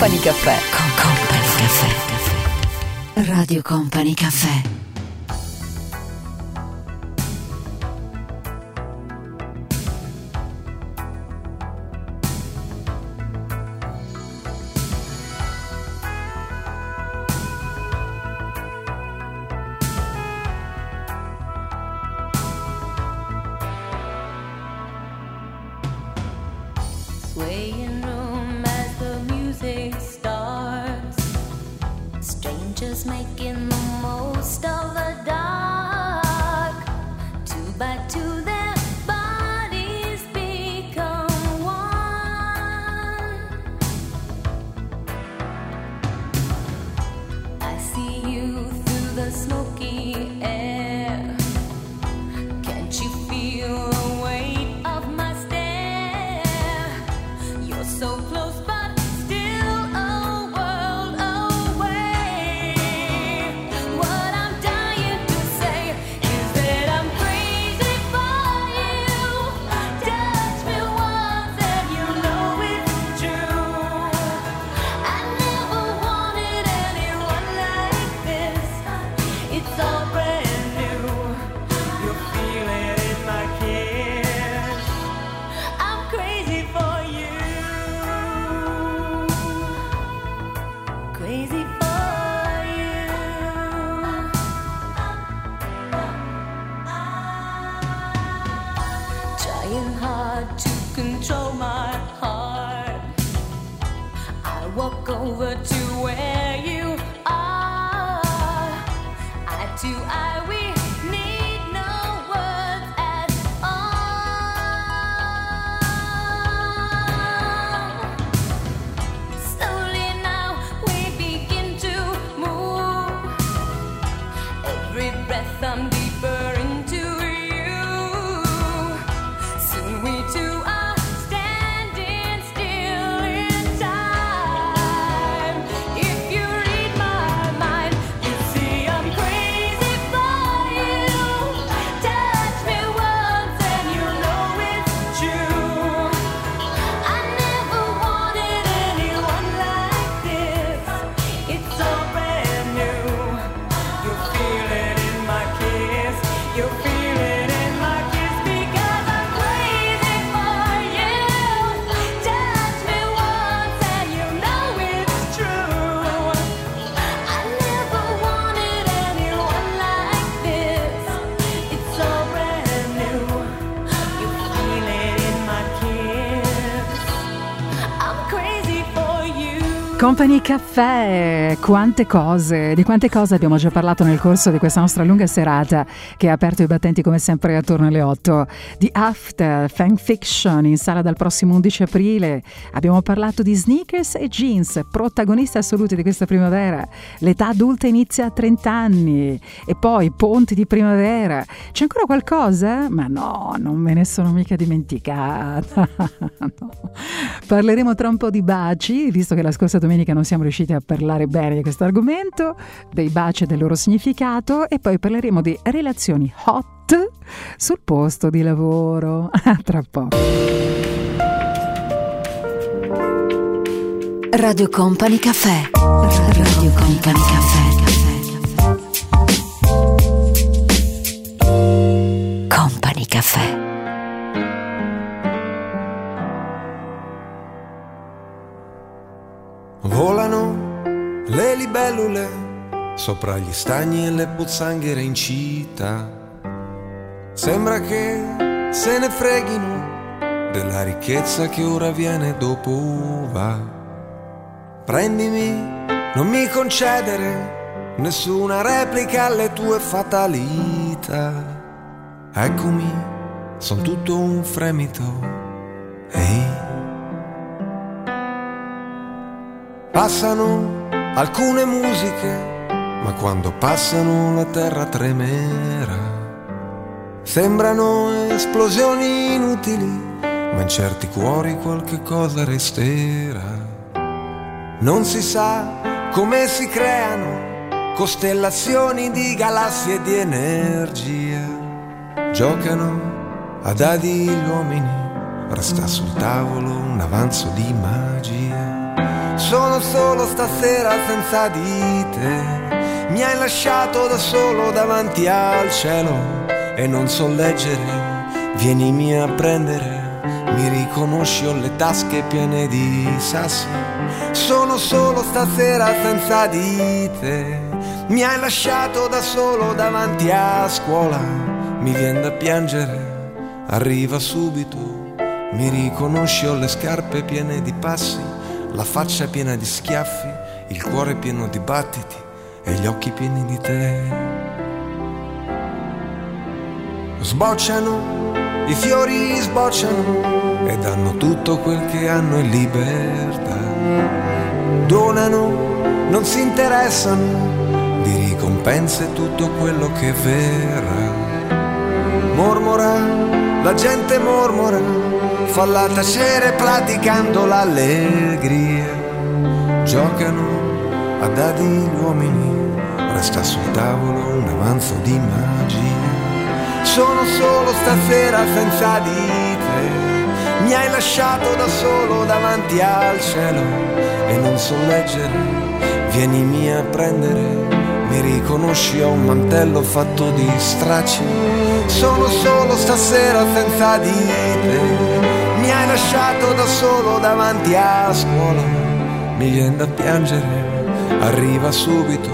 Company Caffè. Con Company Caffè. Radio Company Caffè. Company Caffè, quante cose, di quante cose abbiamo già parlato nel corso di questa nostra lunga serata che ha aperto i battenti come sempre attorno alle 8 di After Fan Fiction in sala dal prossimo 11 aprile. Abbiamo parlato di sneakers e jeans, protagonisti assoluti di questa primavera. L'età adulta inizia a 30 anni e poi ponti di primavera. C'è ancora qualcosa? Ma no, non me ne sono mica dimenticata. No. Parleremo tra un po' di baci, visto che la scorsa domenica non siamo riusciti a parlare bene di questo argomento, dei baci e del loro significato e poi parleremo di relazioni hot sul posto di lavoro. tra poco. Radio Company Caffè. Radio Company Caffè. Company Caffè. Volano le libellule sopra gli stagni e le pozzanghere in città. Sembra che se ne freghino della ricchezza che ora viene dopo va. Prendimi, non mi concedere nessuna replica alle tue fatalità. Eccomi, son tutto un fremito. Ehi. Passano alcune musiche, ma quando passano la terra tremerà. Sembrano esplosioni inutili, ma in certi cuori qualche cosa resterà. Non si sa come si creano costellazioni di galassie di energia. Giocano a dadi gli uomini, resta sul tavolo un avanzo di magia. Sono solo stasera senza di te. Mi hai lasciato da solo davanti al cielo e non so leggere. Vienimi a prendere. Mi riconosci, ho le tasche piene di sassi. Sono solo stasera senza di te. Mi hai lasciato da solo davanti a scuola. Mi viene da piangere, arriva subito. Mi riconosci, ho le scarpe piene di passi, la faccia piena di schiaffi, il cuore pieno di battiti e gli occhi pieni di te. Sbocciano, i fiori sbocciano e danno tutto quel che hanno in libertà. Donano, non si interessano di ricompense tutto quello che verrà. Mormora, la gente mormora, falla tacere praticando l'allegria. Giocano a dadi gli uomini, resta sul tavolo un avanzo di magia. Sono solo stasera senza di te, mi hai lasciato da solo davanti al cielo e non so leggere. Vienimi a prendere, mi riconosci ho un mantello fatto di stracci. Sono solo stasera senza di te, lasciato da solo davanti a scuola. Mi viene da piangere, arriva subito.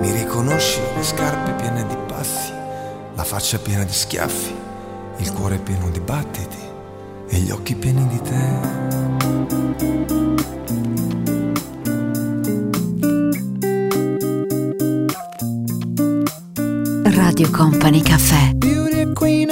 Mi riconosci le scarpe piene di passi, la faccia piena di schiaffi, il cuore pieno di battiti e gli occhi pieni di te. Radio Company Caffè. Beauty queen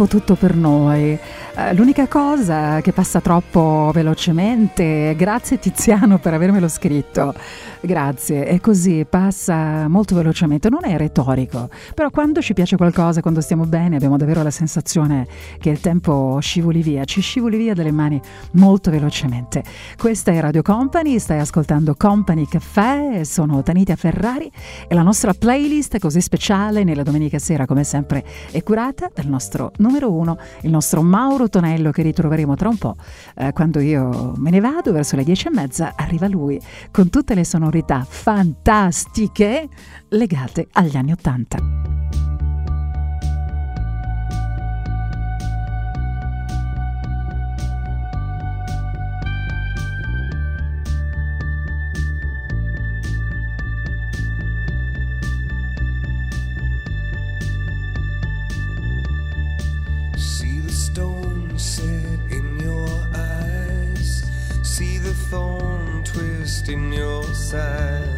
Tempo tutto per noi. Eh, L'unica cosa che passa troppo velocemente, grazie Tiziano per avermelo scritto, grazie, è così, passa molto velocemente, non è retorico, però quando ci piace qualcosa, quando stiamo bene, abbiamo davvero la sensazione che il tempo scivoli via, ci scivoli via dalle mani molto velocemente. Questa è Radio Company, stai ascoltando Company Caffè, sono Tanitia Ferrari e la nostra playlist così speciale nella domenica sera come sempre è curata dal nostro numero uno, il nostro Mauro Tonello che ritroveremo tra un po'. Eh, quando io me ne vado verso le dieci e mezza arriva lui con tutte le sonorità fantastiche legate agli anni Ottanta. 在。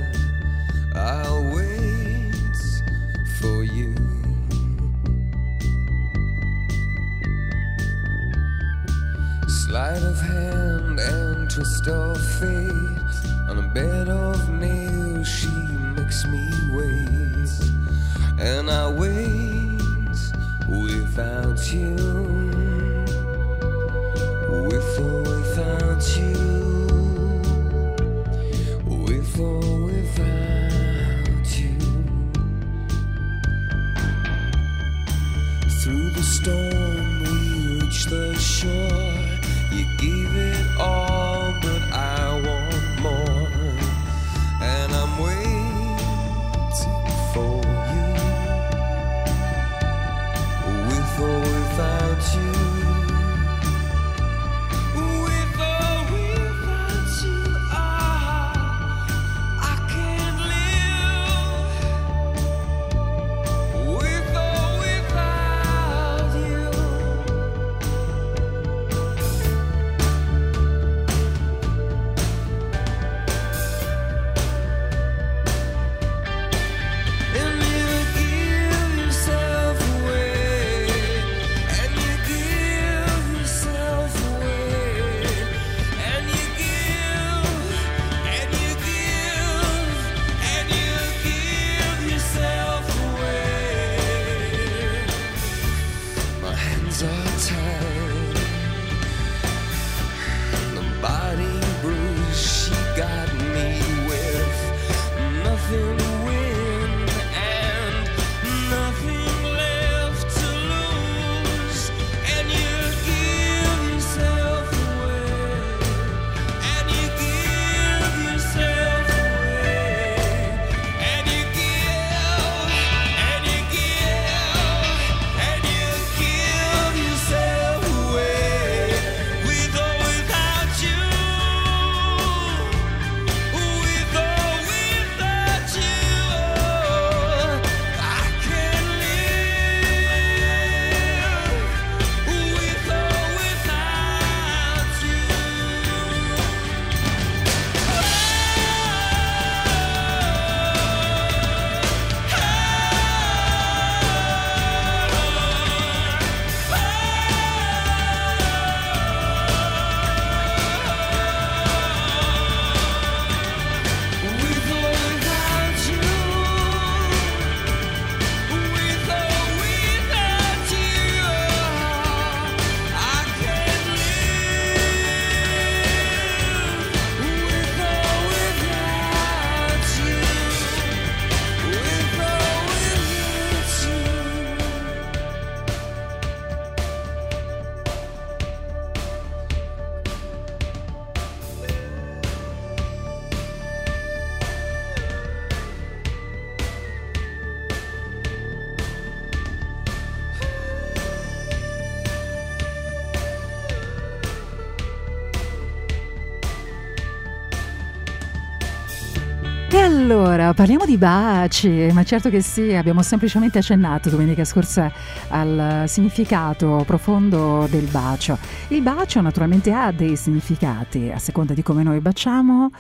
Parliamo di baci, ma certo che sì, abbiamo semplicemente accennato domenica scorsa al significato profondo del bacio. Il bacio naturalmente ha dei significati, a seconda di come noi baciamo,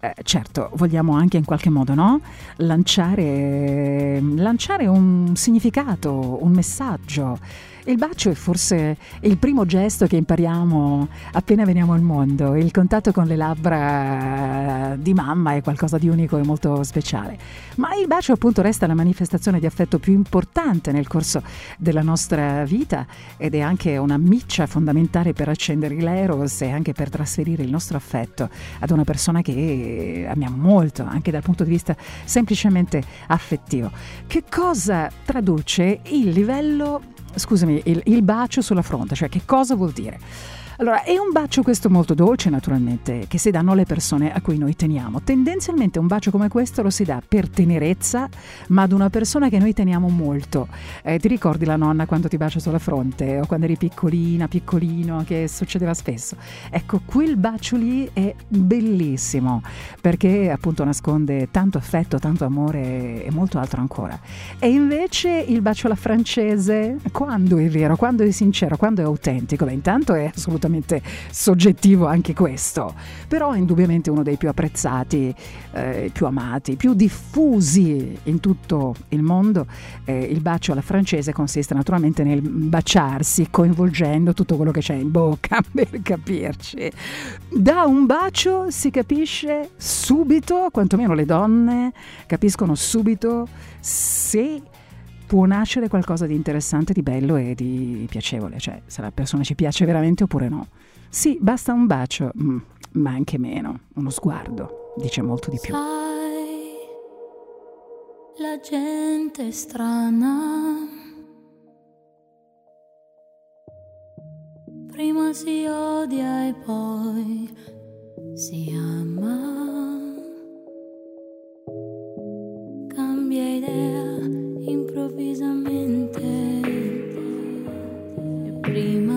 eh, certo, vogliamo anche in qualche modo no? lanciare, lanciare un significato, un messaggio. Il bacio è forse il primo gesto che impariamo appena veniamo al mondo. Il contatto con le labbra di mamma è qualcosa di unico e molto speciale. Ma il bacio appunto resta la manifestazione di affetto più importante nel corso della nostra vita ed è anche una miccia fondamentale per accendere l'eros e anche per trasferire il nostro affetto ad una persona che amiamo molto, anche dal punto di vista semplicemente affettivo. Che cosa traduce il livello scusami, il, il bacio sulla fronte, cioè che cosa vuol dire? Allora, è un bacio questo molto dolce naturalmente, che si danno alle persone a cui noi teniamo. Tendenzialmente un bacio come questo lo si dà per tenerezza, ma ad una persona che noi teniamo molto. Eh, ti ricordi la nonna quando ti bacia sulla fronte o quando eri piccolina, piccolino, che succedeva spesso? Ecco, quel bacio lì è bellissimo, perché appunto nasconde tanto affetto, tanto amore e molto altro ancora. E invece il bacio alla francese, quando è vero, quando è sincero, quando è autentico? Beh, intanto è assolutamente soggettivo anche questo, però è indubbiamente uno dei più apprezzati, eh, più amati, più diffusi in tutto il mondo. Eh, il bacio alla francese consiste naturalmente nel baciarsi coinvolgendo tutto quello che c'è in bocca, per capirci. Da un bacio si capisce subito, quantomeno le donne capiscono subito se può nascere qualcosa di interessante, di bello e di piacevole, cioè se la persona ci piace veramente oppure no. Sì, basta un bacio, mm, ma anche meno, uno sguardo, dice molto di più. Sai, la gente è strana. Prima si odia e poi si ama. Cambia idea improvvisamente. E prima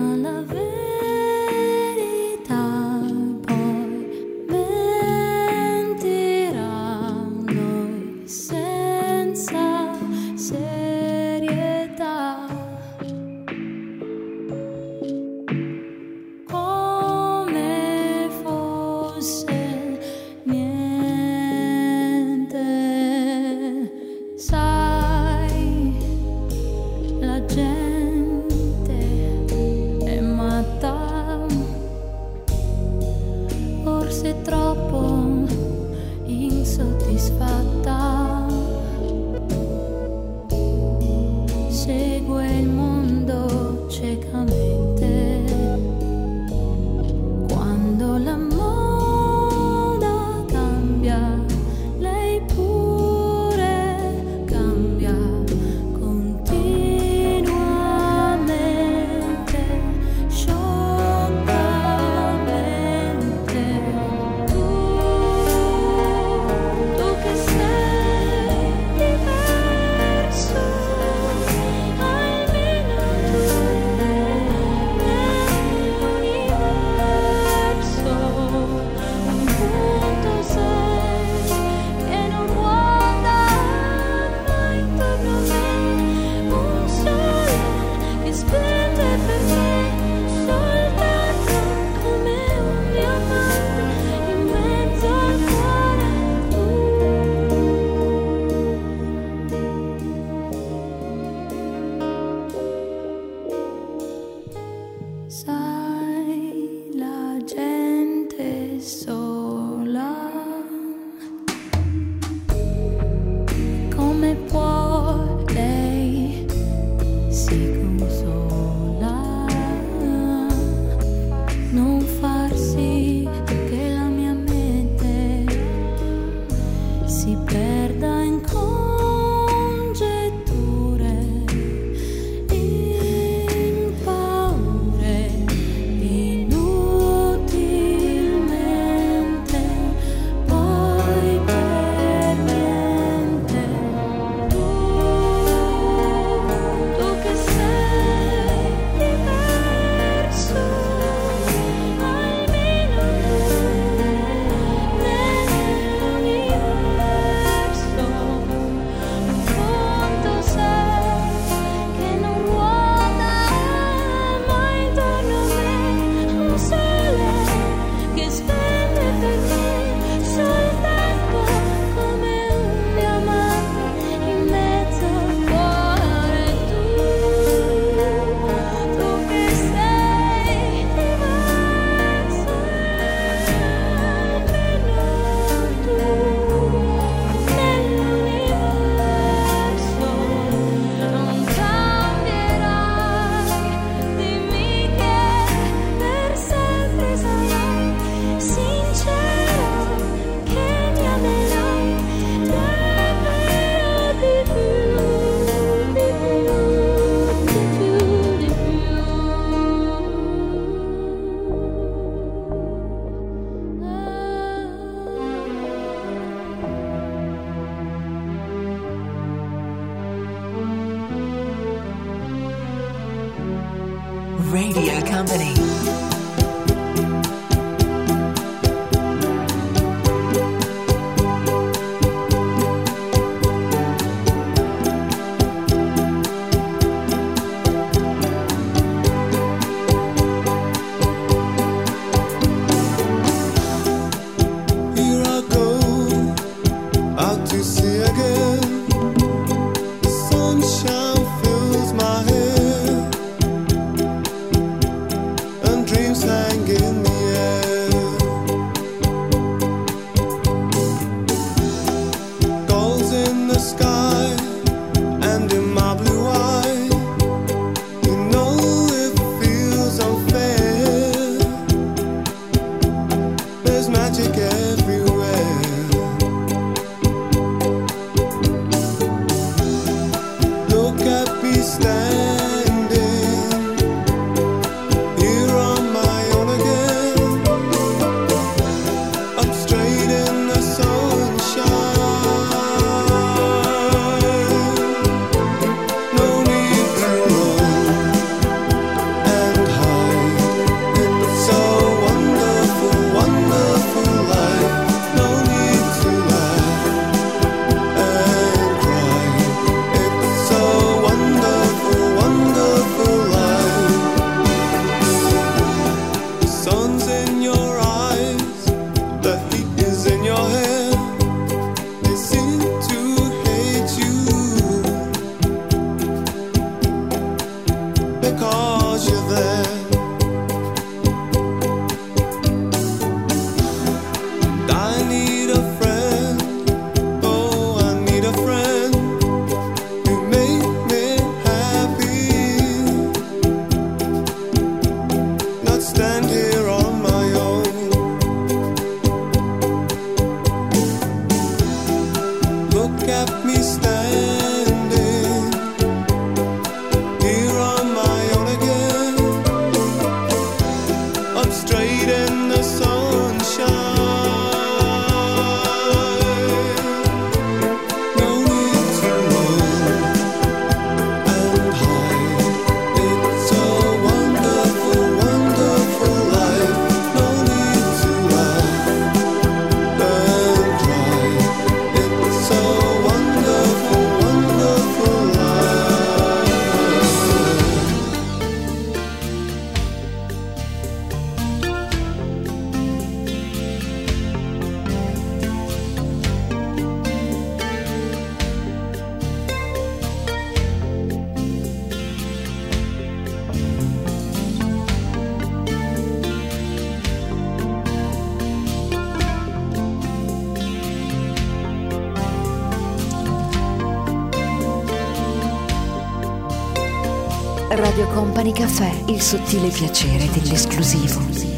sottile piacere dell'esclusivo.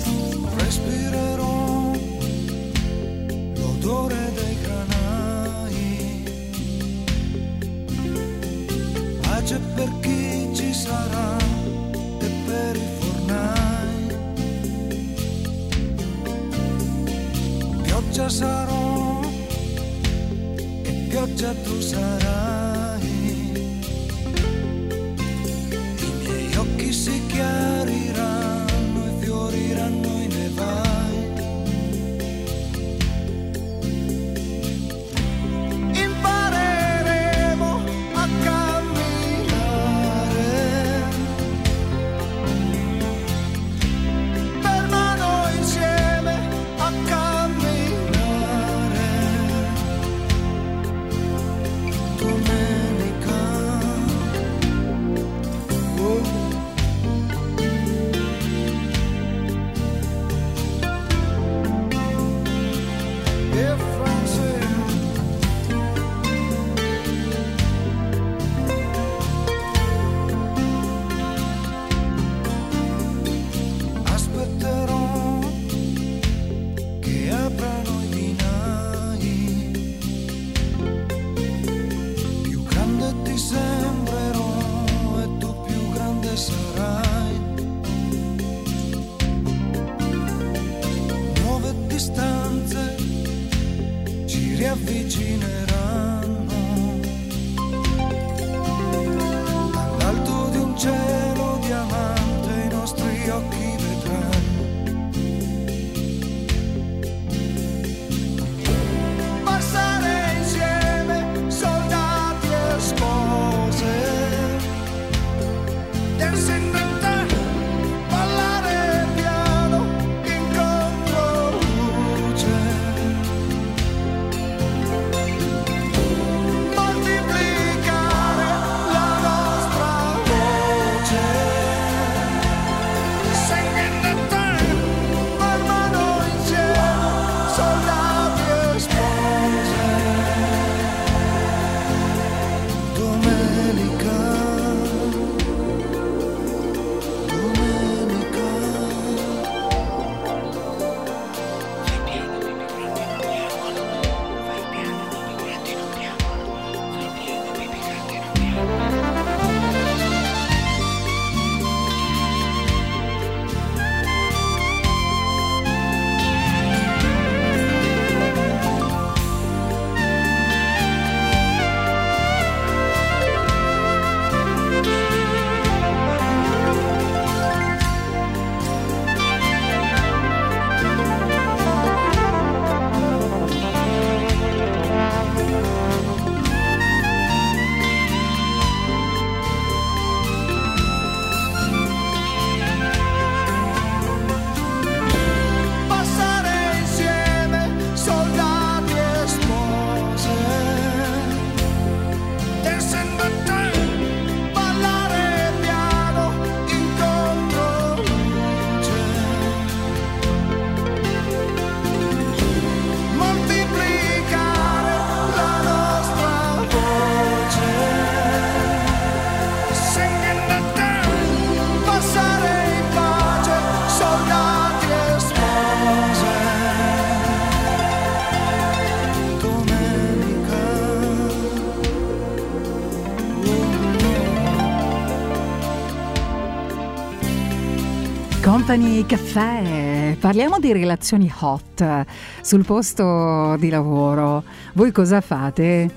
Company Caffè, parliamo di relazioni hot sul posto di lavoro. Voi cosa fate?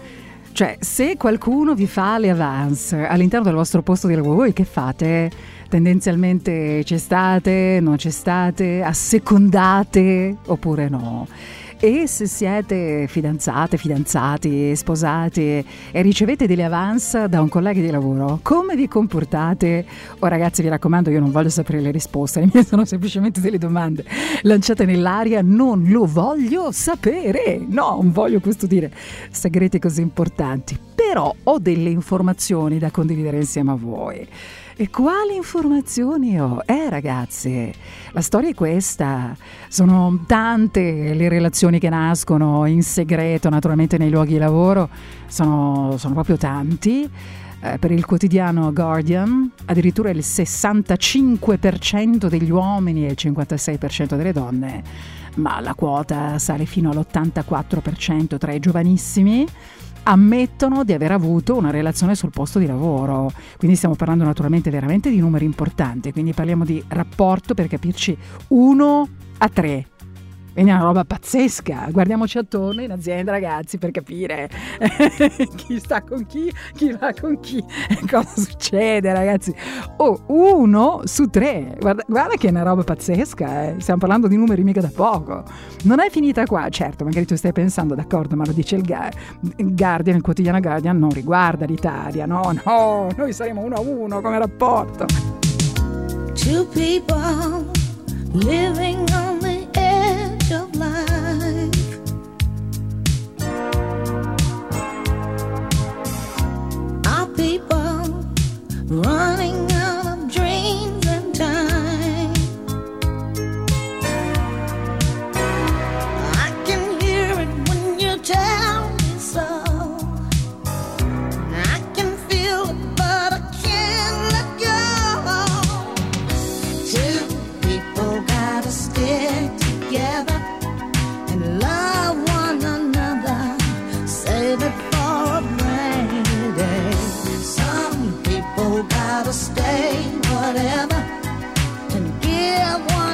Cioè, se qualcuno vi fa le avance all'interno del vostro posto di lavoro, voi che fate? Tendenzialmente c'è state, non c'è state, assecondate oppure no? E se siete fidanzate, fidanzati, sposati e ricevete delle avance da un collega di lavoro, come vi comportate? Oh ragazzi, vi raccomando, io non voglio sapere le risposte, le mie sono semplicemente delle domande lanciate nell'aria, non lo voglio sapere. No, non voglio custodire segreti così importanti, però ho delle informazioni da condividere insieme a voi. E quali informazioni ho? Eh ragazzi, la storia è questa. Sono tante le relazioni che nascono in segreto, naturalmente nei luoghi di lavoro, sono, sono proprio tanti. Eh, per il quotidiano Guardian, addirittura il 65% degli uomini e il 56% delle donne, ma la quota sale fino all'84% tra i giovanissimi ammettono di aver avuto una relazione sul posto di lavoro. Quindi stiamo parlando naturalmente veramente di numeri importanti, quindi parliamo di rapporto per capirci 1 a 3. Quindi è una roba pazzesca. Guardiamoci attorno in azienda, ragazzi, per capire chi sta con chi, chi va con chi, cosa succede, ragazzi. Oh, uno su tre. Guarda, guarda che è una roba pazzesca, eh. Stiamo parlando di numeri mica da poco. Non è finita qua, certo, magari tu stai pensando, d'accordo, ma lo dice il, Guardian, il quotidiano Guardian, non riguarda l'Italia. No, no, noi saremo uno a uno come rapporto. Two people living on the running out of dreams and time. I can hear it when you tell gotta stay, whatever, and give one.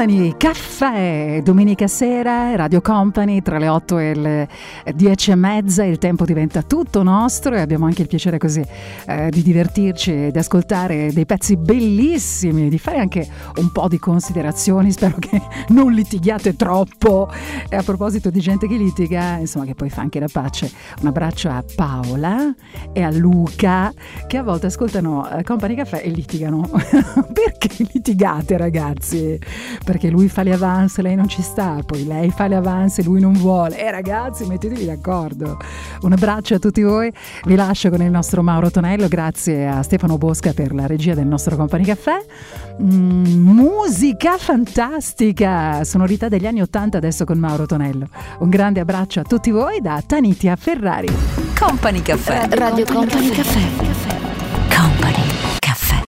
Company Caffè, domenica sera, Radio Company tra le 8 e le 10 e mezza, il tempo diventa tutto nostro e abbiamo anche il piacere così eh, di divertirci e di ascoltare dei pezzi bellissimi, di fare anche un po' di considerazioni, spero che non litighiate troppo. E a proposito di gente che litiga, insomma che poi fa anche la pace, un abbraccio a Paola e a Luca che a volte ascoltano eh, Company Caffè e litigano. Perché litigate ragazzi? perché lui fa le avance, lei non ci sta, poi lei fa le avance, lui non vuole. E ragazzi, mettetevi d'accordo. Un abbraccio a tutti voi, vi lascio con il nostro Mauro Tonello, grazie a Stefano Bosca per la regia del nostro Company Caffè. Mm, musica fantastica, sonorità degli anni Ottanta adesso con Mauro Tonello. Un grande abbraccio a tutti voi da Tanitia Ferrari. Company Caffè. Radio Company Caffè.